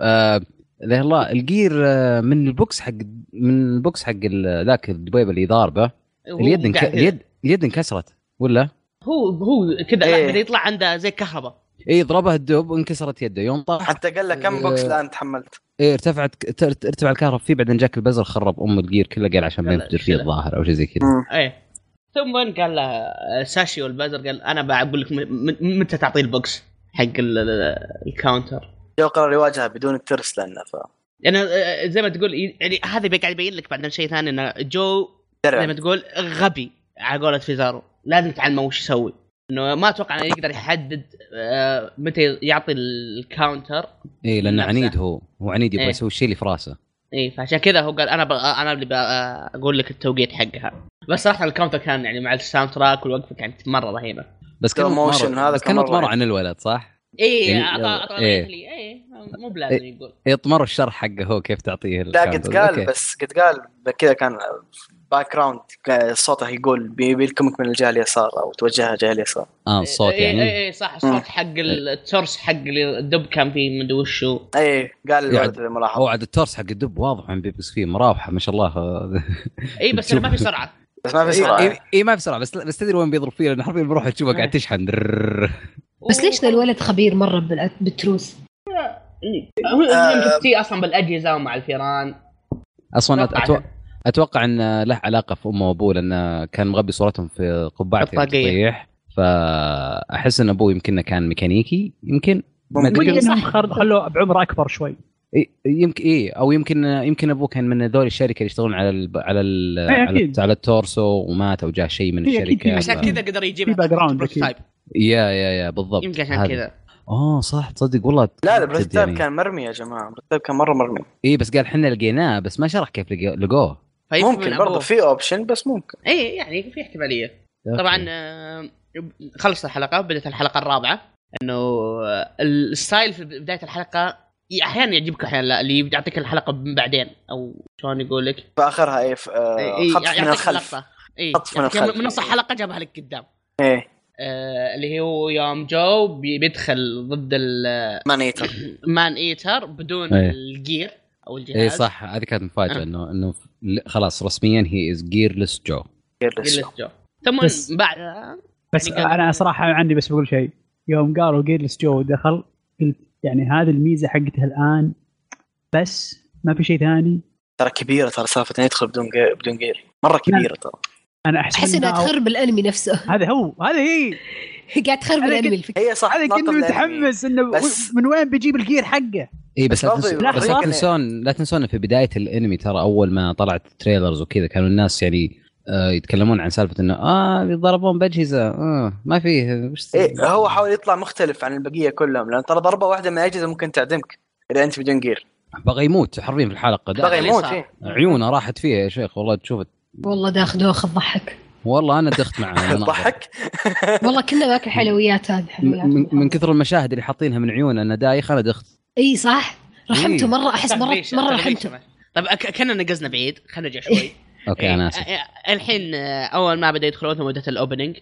لا الله الجير آه، من البوكس حق من البوكس حق ذاك الدبيب اللي ضاربه اليد انك... اليد اليد انكسرت ولا؟ هو هو كذا إيه. يطلع عنده زي كهرباء اي ضربها الدب وانكسرت يده يوم طاح حتى قال له كم بوكس الآن تحملت إيه ارتفعت ارتفع الكهرباء فيه بعدين جاك البزر خرب أم الجير كله قال عشان ما ينفجر فيه. الظاهر أو شيء زي كذا. إيه ثم قال له آه، ساتشيو البزر قال أنا بقول لك متى تعطيه البوكس حق ال- ال- ال counter جو قرر يواجهها بدون الترس لأنه ف يعني آه، زي ما تقول يعني هذا قاعد يبين لك بعدين شيء ثاني إنه جو زي ما تقول غبي على قولة فيزارو لازم تعلمه وش يسوي إنه ما أتوقع إنه يقدر يحدد آه، متى يعطي ال counter اي لأنه. عنيد هو هو عنيد يبغى إيه. يسوي الشيء اللي في راسه اي فعشان كذا هو قال أنا ب... أنا اللي ب... أقول لك التوقيت حقها بس صراحة ال counter كان يعني مع ال sound track والوقفة كانت مرة رهيبة بس كان مرة هذا بس كان كان مرة. عن الولد صح؟ اي يعني اعطى. أعطى إيه. اي مو بلازم يقول. يطمر الشرح حقه هو كيف تعطيه لا قد. قال. بس قد قال كذا كان background صوته يقول بي- بيلكمك من الجهة اليسار أو توجهها جهة اليسار. آه الصوت يعني. اي اي صح الصوت حق الترس حق اللي الدب كان فيه مدري وشو. اي قال يعني الملاحظة. هو عاد الترس حق الدب واضح عن بيبس فيه مراوحة ما شاء الله. اي بس ما في سرعة. [LAUGHS] بس ما في اي سرعة. إي- إي ما بسرعة بس بس تدري وين بيضرب فيه؟ لأن حرفيا بروح تشوفه قاعد تشحن. بس ليش ذا الولد خبير مرة بال- بالتروس؟ هو آه. شفتيه أصلا بالأجهزة ومع الفيران. أصلا أتوقع, أتوقع إن له علاقة في أمه وأبوه لأنه كان مغبي صورتهم في قبعته. تطيح فأحس إن أبوه يمكن كان ميكانيكي. يمكن ممكن. صح. خلوه بعمر أكبر شوي. يمكن إي أو يمكن يمكن ابوه كان من ذول الشركة اللي يشتغلون على ال على ال إيه، على. على التروس ومات أو جاء شيء من الشركة. عشان كذا قدر في background prototype. yeah yeah yeah بالضبط. يمكن عشان. كذا. آه صح تصدق والله لا ال prototype يعني. كان مرمي يا جماعة. ال prototype كان مرة مرمي. إي بس قال إحنا لقيناه بس ما شرح كيف لقوه. ممكن برضه. في option بس ممكن. إي يعني في احتمالية. طبعا آه، خلصت الحلقة بدأت الحلقة الرابعة. إنه آه، ال style في بداية الحلقة أحيانا يعجبك أحيانا لا اللي يعطيك الحلقة من بعدين أو شلون يقول لك في اخرها إيه في- آه، إيه، خطف من الخلف. اي خطف من الخلف. من نص الحلقة جابها لك قدام. إيه. آه اللي هو يوم جو بي- بيدخل ضد ال man [COUGHS] eater. بدون إيه. ال gear أو الجهاز. اي صح هذه كانت مفاجأة آه. انه إنه خلاص رسميا هي از جيرلس جو جيرلس جو ثم بس- بعد بس يعني أنا صراحة عندي بس بقول شيء. يوم قالوا gearless جو دخل قلت يعني هذه الميزة حقتها الآن بس ما في شيء ثاني. ترى كبيرة ترى سالفة إنه يدخل بدون gear بدون gear مرة كبيرة ترى. أنا أحس احس إنها تخرب الأنمي نفسه. [LAUGHS] هذا هو هذا هي. [LAUGHS] قاعد تخرب الأنمي الفكرة. هي صح هذا الأنمي. متحمس إنه بس- من وين بيجيب ال gear حقه؟ اي بس لا, بس تنس... برضه بس لا تنسون لا تنسون في بداية الأنمي ترى أول ما طلعت تريلرز وكذا كانوا الناس يعني يتكلمون عن سالفة إنه آه يضربون باجهزه آه ما فيه وش إيه هو حاول يطلع مختلف عن البقية كلهم لأن ترى ضربة واحدة من الاجهزه ممكن تعدمك إذا أنت بدون جير بغى يموت حرفيا في الحلقة. ده بغى يموت. فيه عيونه راحت فيها يا شيخ والله تشوف. والله داخ دوخ تضحك والله أنا دخت مع [LAUGHS] المناظر. ضحك؟ [LAUGHS] والله كنا باكل حلويات هذه من, حلويات من- من كثر المشاهد اللي حاطينها من عيونه أنا دايخ أنا دخت. إي صح؟ رحمته إيه. مرة أحس مره مرة رحمته. طيب كنا نقزنا بعيد خلينا نرجع شوي. [LAUGHS] okay أنا آسف. إيه، آه، الحين آه، أول ما بدأ يدخلون ثم بدات ال opening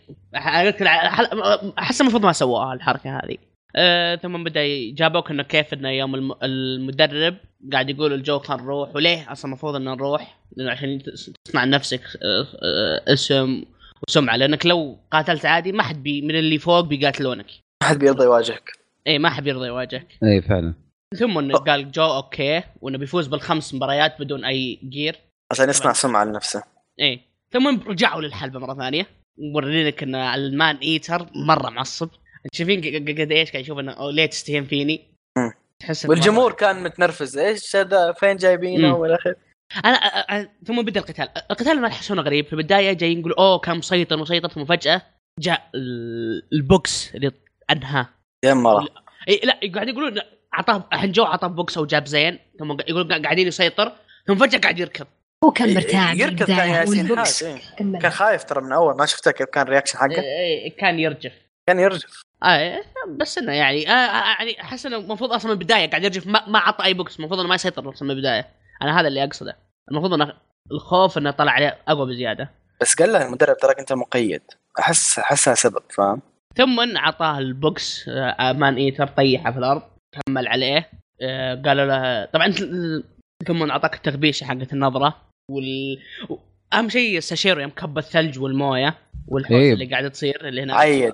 أحس المفروض ما سووها الحركة هذه. آه، ثم بدأ جابوك إنه كيف إنه يوم الم- المدرب قاعد يقول الجو خل نروح وليه أصلا المفروض ان نروح؟ لأنه عشان تصنع لنفسك آه، آه، اسم وسمعة. لأنك لو قاتلت عادي ما حد بي من اللي فوق بيقاتلونك. ما حد بيرضى يواجهك. اي ما حد بيرضى يواجهك. اي فعلا. ثم إنه قال جو okay وإنه بيفوز بالخمس مباريات بدون أي gear. عشان يصنع سمعة لنفسه. إيه. ثم رجعوا للحلبة مرة ثانية. مورينك إن ال man eater مرة معصب. انت شايفين قد إيش قاعد يشوف إنه ليه تستهين فيني. تحس والجمهور مرة- كان متنرفز. إيش هذا فين جايبينه. والى اخره أنا أ- أ- ثم بدأ القتال. القتال ما تحسونه غريب. في البداية جاي يقول أوه كان مسيطر مسيطر. ثم فجأة جاء ال- البوكس اللي انهاه يا مره إيه لا قاعد يقولون أعطاه الحين جو أعطاه بوكس أو jab زين. ثم يقولون قاعدين يسيطر. ثم فجأة قاعد يركض. هو كان مرتاع يركض كان ياسين إيه. كان خايف ترى من أول ما شفته كيف كان reaction حقه. إيه، إيه، كان يرجف. كان يرجف. آه بس إنه يعني آه آه، يعني أحس إنه المفروض أصلا من البداية قاعد يرجف ما, ما عطى أي بوكس المفروض إنه ما يسيطر أصلا من البداية. أنا هذا اللي أقصده. المفروض إنه الخوف إنه طلع عليه أقوى بزيادة. بس قال له المدرب تراك أنت مقيد. أحس احسها سبب فاهم؟ ثم اعطاه البوكس آه Man Eater طيحه في الأرض كمل عليه آه، قالوا له طبعا ثم اعطاك التغبيشه حقت النظرة. وال أهم شيء ساشيرو يوم كب الثلج والموية والحوسه إيه. اللي قاعدة تصير اللي هنا. عيد.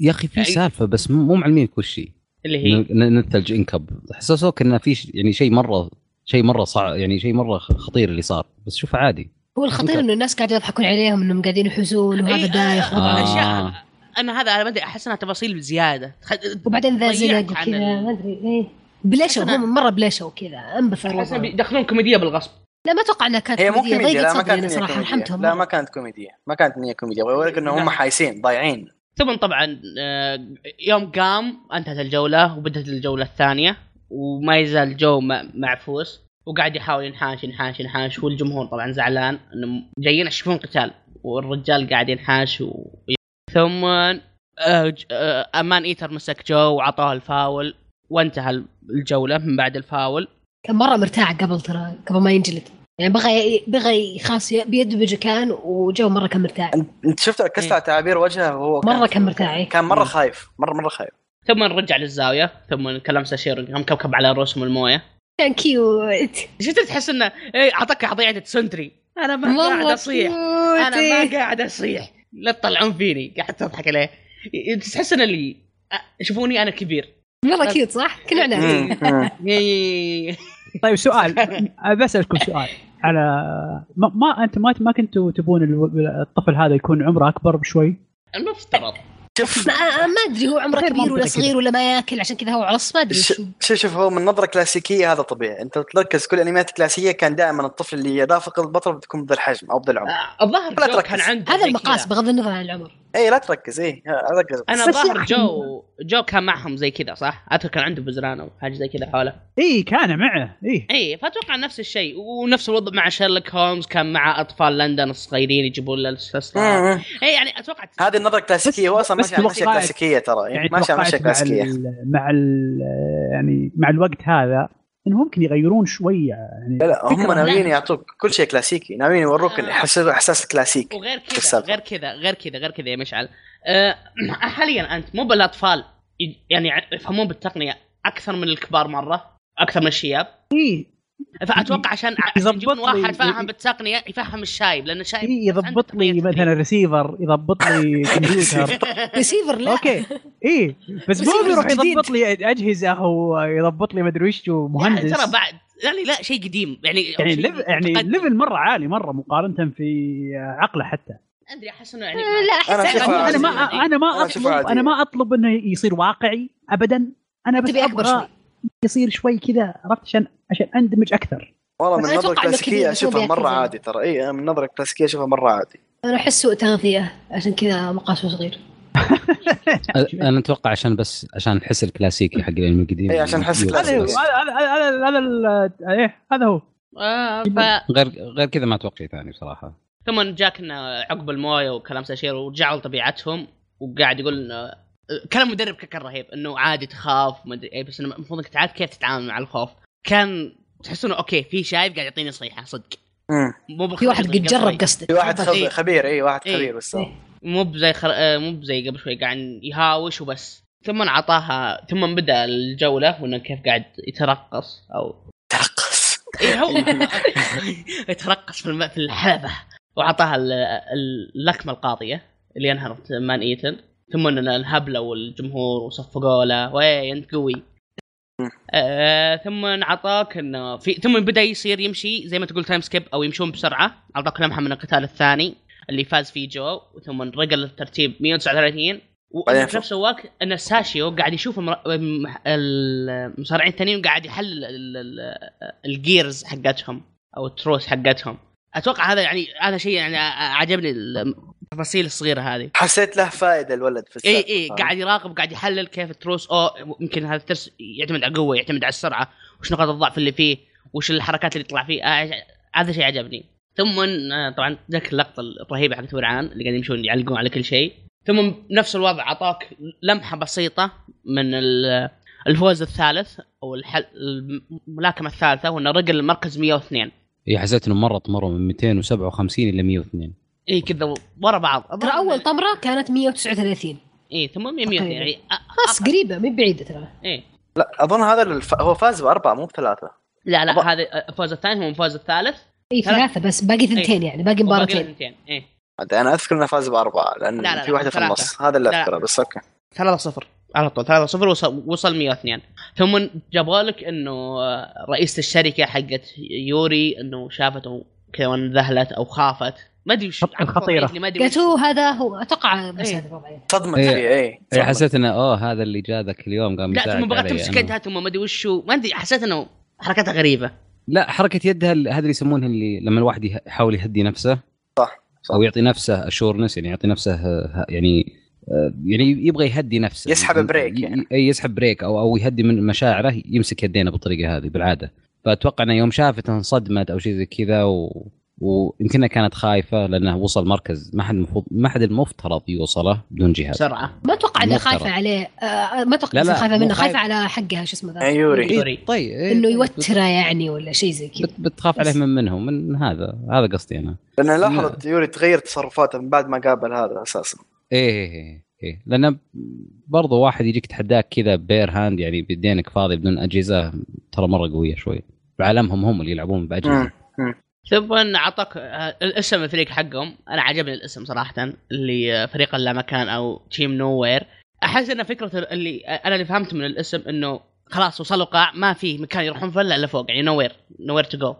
يا أخي في سالفة بس مو معلمين وش هي اللي هي؟ ن- ن- الثلج إنكب. حسسوك انه في يعني شيء مره شيء مرة صعب يعني شيء مرة خطير اللي صار. بس شوف عادي. هو الخطير إنه الناس قاعدين يضحكون عليهم إنهم قاعدين يحوسون وهذا إيه، دايخ آه. وهذا- أشياء. أنا هذا أنا ما أدري أحس إنها تفاصيل بزيادة. وبعدين ذا زلق وكذا ما أدري إيه. بلشوا هم مرة بلشوا كذا انبثر أحس الوضع. بيدخلون كوميديا بالغصب. لا ما أتوقع إنها كانت هي مو كوميديا كوميديا لا ما كانت صراحة كوميديا رحمتهم لا. ما كانت كوميديا ما كانت نية كوميديا انهم لا. هم حايسين ضايعين. ثم طبعا آه، يوم قام انتهت الجولة وبدت الجولة الثانية وما يزال الجو م- معفوس وقاعد يحاول ينحاش ينحاش ينحاش والجمهور طبعا زعلان انهم جايين يشوفون قتال والرجال قاعد ينحاش و... ثم آه، آه، أمان إيتر مسك جو وعطاه الفاول وانتهى الجولة من بعد الفاول. كان مرة مرتاح قبل ترى قبل ما ينجلد. يعني بغى بغى يخاص بيده بجكان وجو مرة كان مرتاح أنت شفت ركزت إيه. على تعابير وجهه وهو مرة كان مرتاح إيه. كان مرة. خايف مرة مرة خايف. ثم رجع للزاوية ثم كلم ساشيرو قام كبكب على رؤوسهم الموية. كان كيوت شفت تحس إنه إيه أعطاك قضيه سنتري. أنا ما قاعد أصيح. أنا إيه. ما قاعد أصيح. لا تطلعون فيني. قاعد تضحك عليه. تحس إن اللي شوفوني أنا كبير. مره كيوت صح؟ كنا [LAUGHS] طيب سؤال. [LAUGHS] بسالكم سؤال. على ما, ما أنت ما ما كنتوا تبون الطفل هذا يكون عمره أكبر بشوي؟ المفترض. شوف ما, ما أدري هو عمره كبير ولا صغير ولا ما ياكل عشان كذا هو عص ما أدري. شوف شوف هو من نظرة كلاسيكية هذا طبيعي. أنت تركز كل الانميات الكلاسيكيه كان دائما الطفل اللي يرافق البطل بتكون بذا الحجم أو بذا العمر. آه، الظاهر. كان عنده هذا المقاس. بغض النظر عن العمر. اي لا تركز اي ركز أنا يا أخي- جو جو كان معهم زي كذا صح؟ اذكر كان عنده بزران أو حاجة زي كذا حوله. إي كان معه إي. إي فأتوقع نفس الشيء. ونفس الوضع مع شيرلوك هولمز كان مع أطفال لندن الصغيرين يجيبون له الاستسلام مم. إي يعني أتوقع هذه النظرة الكلاسيكيه هو أصلا بس ماشي توقعت- كلاسيكية ترى يعني ماشي على ماشيه توقعت مع كلاسيكية. ال مع ال يعني مع الوقت هذا إنه ممكن يغيرون شوية يعني لا لا هم. ناويين يعطوك كل شيء كلاسيكي ناويين يوروك آه. احساس إحساس كلاسيكي وغير كذا. غير كذا غير كذا غير كذا يا مشعل أه [CLEARS THROAT] حاليا أنت مو بالأطفال يعني يفهمون بالتقنية أكثر من الكبار مرة أكثر من الشياب إي فأتوقع عشان عشان يضبط يجيبون لي- واحد فاهم بالتقنية يفهم الشايب لأن الشايب يضبط لي مثلا ريسيفر يضبط لي كمبيوتر ريسيفر لا okay إي بس مو بيروح. يضبط لي أجهزة أو يضبط لي مدري وش مهندس مهندس ترى بعد يعني لا شيء قديم يعني يعني شيء level يعني. level مرة عالي مرة مقارنة في عقله حتى أدري أحس إنه يعني آه، لا أحس أنا ما. أنا ما اطلب. أنا ما أطلب إنه يصير واقعي ابدا أنا بس أبغى. يصير شوي كذا عرفت؟ عشان عشان أندمج أكثر. والله من نظرة كلاسيكية أشوفها مرة عادي ترى. إي من نظرة كلاسيكية أشوفها مرة عادي. أنا أحس سوء تغذية عشان كذا مقاسه صغير. [LAUGHS] أنا أتوقع عشان بس عشان الحس الكلاسيكي حق الأنمي القديم. إيه، عشان الحس يوصل [LAUGHS] الكلاسيكي. هذا هذا هذا هذا ال- هذا هو. آه. غير غير كذا ما أتوقع شيء ثاني بصراحة. ثم جاك إنه عقب الموية وكلام ساشيرو ورجعوا لطبيعتهم وقاعد يقول كلام المدرب كان رهيب إنه عادي تخاف ما أدري إيه بس إنه المفروض إنك تعرف كيف تتعامل مع الخوف. كان تحس إنه okay في شايب قاعد يعطيني صيحه صدق. مم. مو في واحد قد جرب قصدك. في واحد إيه. خب- خبير اي واحد إيه. خبير بس. إيه. مو بزي خر... آه، مو بزي قبل شوي قاعد يهاوش وبس. ثم أعطاها ثم بدأ الجولة وإنه كيف قاعد يترقص أو ترقص. إيه هو [LAUGHS] يترقص في الم- في الحلبة. وأعطاها ال- ال- اللكمه القاضية اللي انهرت Man Eater. ثم إن الهبلة والجمهور وصفقوا له ويه أنت قوي. آه ثم اعطاك إنه في ثم بدأ يصير يمشي زي ما تقول time skip أو يمشون بسرعة. اعطاك لمحه من القتال الثاني اللي فاز فيه جو ثم رجل الترتيب 139 بعدين وفي نفس الوقت إن ساشيو قاعد يشوف المر- الم- المصارعين الثانيين قاعد يحلل ال- ال- ال gears حقتهم أو التروس حقتهم. أتوقع هذا يعني هذا شيء يعني عجبني التفاصيل الصغيرة هذه. حسيت له فائده الولد في إي السالفة. إي قاعد يراقب قاعد يحلل كيف التروس أو يمكن هذا الترس يعتمد على القوه يعتمد على السرعة. وش نقاط الضعف اللي فيه؟ وش الحركات اللي يطلع فيه؟ آه، هذا شيء عجبني. ثم آه، طبعا ذاك اللقطة الرهيبة حقت ورعان اللي قاعدين يمشون يعلقون على كل شيء. ثم بنفس الوضع أعطاك لمحة بسيطة من ال- الفوز الثالث أو الحل الملاكمة الثالثة وانه رجل المركز 102 هي إيه، حسيت إنه مرة طمروا من 257 إلى 102 اي كذا ورا بعض. ترى أول طمرة كانت 139 اي ثم 102 يعني. بس قريبة مو بعيدة ترى. إيه. لا أظن هذا الف... هو فاز بأربعة مو بثلاثة. لا لا أبا- هذا الفوز الثاني هو الفوز الثالث. اي ثلاثة. بس باقي ثنتين يعني باقي مباراتين اثنتين إيه. أنا أذكر إنه فاز بأربعة لأن لا، لا، في لا، واحدة في. النص. هذا اللي. أذكره بس okay. 3 0 على طول. 3 0 وصل وصل 102 ثم جابوا لك إنه رئيسة الشركة حقت يوري إنه شافته كذا وانذهلت أو خافت. ما أدري وش وش- قالت هو هذا هو أتوقع بس إيه. هذا الوضع صدمت إيه. فيه اي اي صدمت. حسيت إنه أوه هذا اللي جاء ذاك اليوم قام لا ثم بغت. تمسك يدها ثم ما أدري وشو ما أدري حسيت إنه حركتها غريبة لا حركة يدها ال- هذا اللي يسمونها اللي لما الواحد يحاول يهدي نفسه صح، صح. أو يعطي نفسه assurance يعني يعطي نفسه آه، يعني آه، يعني يبغى يهدي نفسه يسحب break ي- يعني. أي يسحب break أو أو يهدي من مشاعره يمسك يدينه بالطريقة هذه بالعادة فأتوقع إنه يوم شافت انصدمت أو شيء زي كذا و... ويمكنها كانت خايفة لأنه وصل مركز ما حد المفروض ما حد المفترض يوصله بدون جهاد بسرعة ما أتوقع انها. خايفة عليه آه ما أتوقع إنها خايفة منه خايف. خايفة على حقها شو اسمه ذا إيه، يوري. يوري. إيه طيب إيه إنه. يوتره يعني ولا شيء زي كذا بت- بتخاف عليه من منهم من هذا هذا قصدي أنا لأن لاحظت يوري تغير تصرفاته من بعد ما قابل هذا أساسا إيه إيه إيه إيه لأن برضو واحد يجيك تحداك كذا bare hand يعني بيدينك فاضي بدون أجهزة ترى مرة قوية شوي بعالمهم هم اللي يلعبون بأجهزة. ثم اعطاك الاسم الفريق حقهم أنا عجبني الاسم صراحة اللي فريق اللامكان أو team nowhere أحس إن فكرة اللي أنا اللي فهمت من الاسم إنه خلاص وصلوا قاع ما في مكان يروحون فيه إلا لفوق يعني nowhere nowhere to go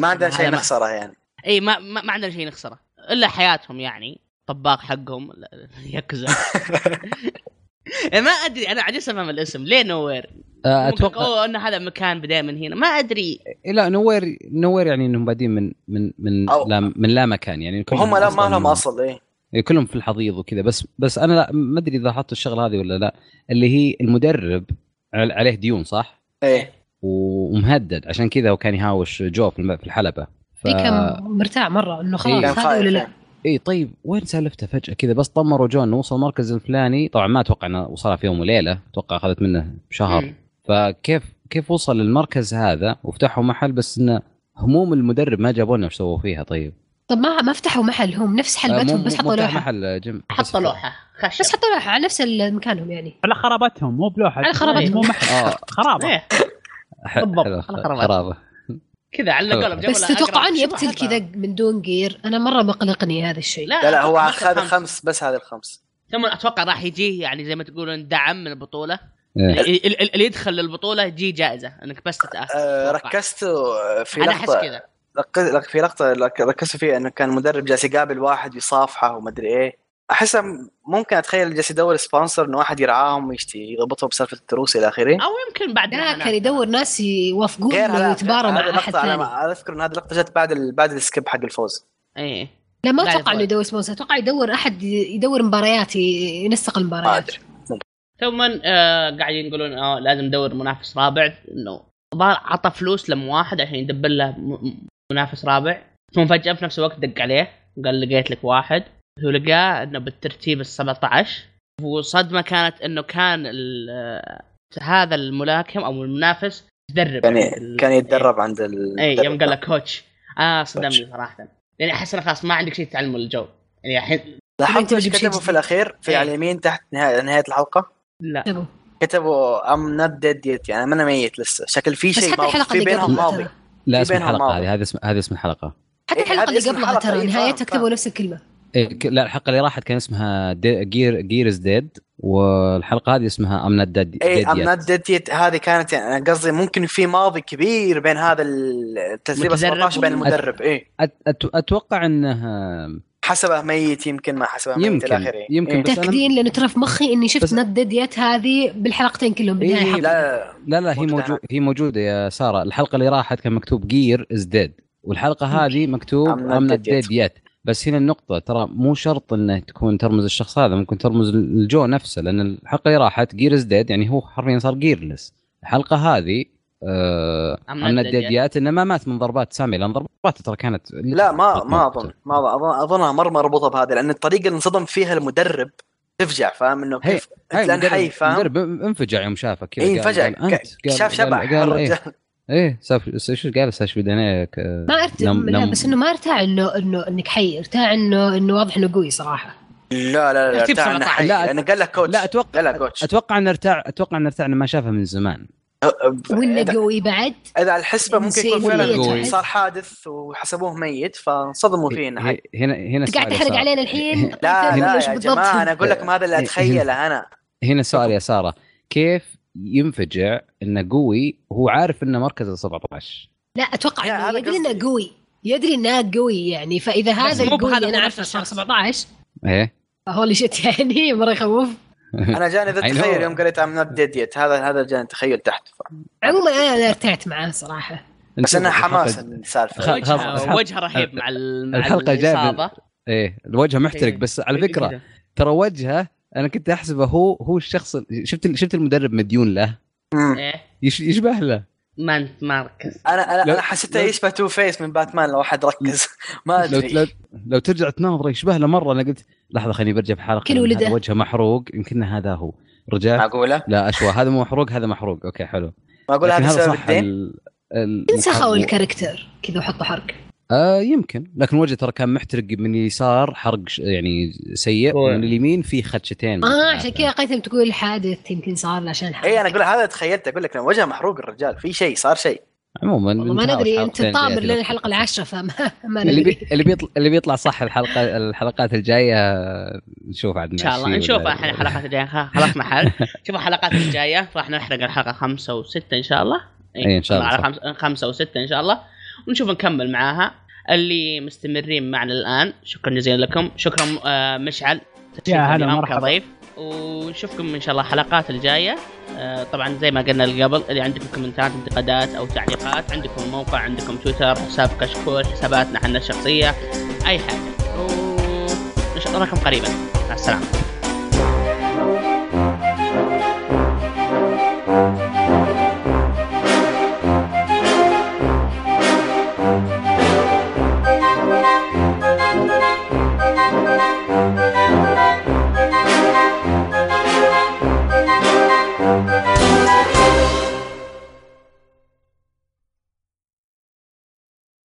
ما عندنا شيء نخسره يعني. إي ما, ما, ما عندنا شيء نخسره إلا حياتهم يعني طباق حقهم يكزا [LAUGHS] ما أدري أنا عجزت افهم الاسم. ليه nowhere آه، أتوقع أتوقع ان هذا مكان بداية من هنا. ما أدري. إيه لا nowhere nowhere يعني إنهم بادين من من من أو- لا من لا مكان. يعني كلهم وهم لا ما لهم أصل إيه. إيه، كلهم في الحضيض وكذا. بس بس أنا لا ما أدري إذا لاحظت الشغلة هذه ولا لا. اللي هي المدرب عل- عليه ديون صح؟ إيه. ومهدد. عشان كذا هو كان يهاوش جو في الحلبة. ف... كان مرتاع مرة إنه إيه. خلاص كان هذا ولا لا؟ يعني. اي طيب وين سالفته؟ فجأة كذا بس طمروا جو إنه وصل المركز الفلاني. طبعا ما أتوقع إنه وصلها في يوم وليلة أتوقع أخذت منه شهر. مم. فكيف كيف وصل للمركز هذا؟ وفتحوا محل بس إنه هموم المدرب ما جابوا لنا إيش سووا فيها طيب. طب ما ما فتحوا محل هم نفس آه، حلبتهم مو- بس حطوا لوحة. محل جيم. بس- حط لوحة خشب. بس حطوا لوحة على نفس مكانهم يعني. على خرابتهم مو بلوحة. على خرابتهم. مو محل. آه. خرابة. إيه. [LAUGHS] بالضبط،. خرابة. كذا على. قولهم بس تتوقعون يبتل كذا من دون جير أنا مرة مقلقني هذا الشيء. لا لا هو مركز خمس. بس هذه الخمس. ثم أتوقع راح يجي يعني زي ما تقولون دعم من البطولة. إيه. ال- ال- ال- اللي يدخل للبطولة يجي جائزة إنك بس تتأهل. آه. ركزتوا في أنا أحس لقطه كذا في لقطه ركزتوا فيها إنه كان المدرب جالس يقابل واحد يصافحه ومدري إيه. احسها م- ممكن أتخيل جالس يدور sponsor إنه واحد يرعاهم ويشتي يضبطهم بسالفة التروس إلى آخره. أو يمكن بعد لا كان يدور ناس يوافقون غير انه هذا يتبارى هذه مع احد ثاني. ما أذكر إن هذه اللقطة جت بعد ال... بعد السكيب حق الفوز. إيه. لا ما أتوقع إنه. يدور sponsor أتوقع يدور أحد يدور مباريات ينسق ما المباريات أدري. ثم آه قاعدين يقولون آه لازم ندور منافس رابع إنه الظاهر عطى فلوس لم واحد عشان يدبر له منافس رابع. ثم فجأة في نفس الوقت دق عليه قال لقيت لك واحد. هو لقاه إنه بالترتيب ال 17 وصدمه كانت إنه كان ال- هذا الملاكم أو المنافس يدرب كان ال- كان يتدرب عند ال اي يوم قال لك كوتش آه صدمني. صراحة. يعني أحس إنه خلاص ما عندك شيء تعلمه الجو. يعني الحين لاحظت إيش كتبوا في. الأخير؟ في إيه. على اليمين تحت نهايه نهاية الحلقة؟ لا. كتبوا. I'm not dead yet يعني ما أنا ميت لسه. شكل في بس شيء حتى ماضي- الحلقة في اللي بينهم ماضي. لا اسم الحلقة. هذه هذا اسم هذا اسم الحلقة. حتى إيه، الحلقة اللي قبلها ترى إيه، نهايتها كتبوا. نفس الكلمة. إيه لا الحلقة اللي راحت كان اسمها the gear gear's dead والحلقة هذه اسمها I'm not dead I am not dead هذه كانت يعني قصدي ممكن في ماضي كبير بين هذا التسريب متدرب 17 بين المدرب. اي أتوقع انه حسبه ميت يمكن ما حسبه ميت إلى يمكن آخره. يمكن إيه. بس أنا- متاكدين لأنه ترى في مخي إني شفت بس- not dead yet هذه بالحلقتين كلهم بالنهايه إيه،. لا لا لا هي موجودة موجود هي موجودة يا سارة. الحلقة اللي راحت كان مكتوب gear is dead والحلقة هذه مكتوب I'm yet. dead yet بس هنا النقطة ترى مو شرط إنه تكون ترمز الشخص هذا ممكن ترمز الجو نفسه لأن الحلقة اللي راحت gear is dead يعني هو حرفيا صار gearless الحلقة هذه آه yet. yet إنه ما مات من ضربات سامي لأن ضرباته ترى كانت لا ما ما اظن ما اظن اظنها مرة مربوطة بهذا لأن الطريقة اللي انصدم فيها المدرب تفجع فاهم إنه هي- كيف هاي لأن مدرب- حي فاهم مدرب انفجع يوم شافه كذا اي قال- فجاه قال أنت. قال- شاف شبح قال, قال إيه الرجال. [LAUGHS] إيه ساف إيش قال ساش بدنيك ما ارتاح نم- لا نم- بس إنه ما ارتاح انه إنه إنك حي ارتاح انه إنه واضح إنه قوي صراحة. لا لا لا ارتاع إنه 17. حي. لا، لأنه قال لك كوتش لا أتوقع لا لا كوتش أتوقع ان ارتاع أتوقع ان ارتاع إنه ما شافها من زمان. وانه إذا- قوي بعد؟ إذا على الحسبة ممكن يكون فعلا قوي. صار حادث وحسبوه ميت فانصدموا فيه إنه حي. هنا هنا قاعد تحرق. علينا الحين؟ لا طيب، لا يا؟ جماعة أنا أقول لكم هذا اللي أتخيله أنا. هنا السؤال يا سارة. كيف ينفجع إنه قوي وهو عارف إنه مركزه 17 لا أتوقع انه هذا يدري إنه. قوي يدري إنه قوي يعني فإذا هذا مو القوي أنا هو الشخص. 17 إيه [LAUGHS] هولي شيت يعني مرة يخوف [LAUGHS] أنا جاني ذا. التخيل يوم قريت I'm not dead yet هذا هذا جاني تخيل تحت. عموما أنا أنا ارتعت معاه صراحة بس انها حماس السالفه وجهه. وجهه رهيب مع ال- مع الحلقة جاية بال- الإصابة إيه الوجه محترق إيه. بس على فكرة ترى وجهه أنا كنت احسبه هو هو الشخص شفت شفت المدرب مديون له. إيه. يش- يشبه له. ما أنت ما ركز أنا أنا لو- أنا حسيته لو- يشبه Two-Face من باتمان لو أحد ركز. [LAUGHS] ما لو أدري. لو, لو ترجع تناظره يشبه له مرة أنا قلت لحظة خليني برجع في حلقه كل ولده. وجهه محروق. يمكن هذا هو. رجعت معقولة؟ لا اشوى هذا مو محروق هذا محروق. أوكي حلو. معقول لكن هذا سبب الدين؟ ال... ال... انسخوا ال character. كذا وحطوا حرق. آه يمكن. لكن وجهه ترى كان محترق من اليسار حرق ش- يعني سيء ومن اليمين في خدشتين آه عشان كذا قيثم تقول حادث يمكن صار له عشان حادث اي أنا أقول هذا تخيلت أقول لك وجهه محروق الرجال. في شيء صار شيء. عموما والله ما ندري انت لين في الحلقة العاشرة فما [LAUGHS] ما اللي ندري. بي... اللي بيطلع اللي بيطلع صح الحلقة الحلقات الجاية نشوف عاد إن شاء الله. نشوف الحين الحلقات الجاية. خلاص محل [LAUGHS] شوف الحلقات الجاية. راح نحرق الحلقة خمسة وستة إن شاء الله. إي إن شاء الله، خمسة وستة إن شاء الله. ونشوف نكمل معاها. اللي مستمرين معنا الآن شكرا جزيلا لكم. شكرا آه مشعل. يا هلا مرحبا ضيف ونشوفكم إن شاء الله حلقات الجاية. آه طبعا زي ما قلنا قبل اللي عندكم كومنتات انتقادات أو تعليقات عندكم موقع عندكم تويتر حساب كشكول حساباتنا إحنا الشخصية أي حاجة. ونشوفكم قريبا. مع السلامة.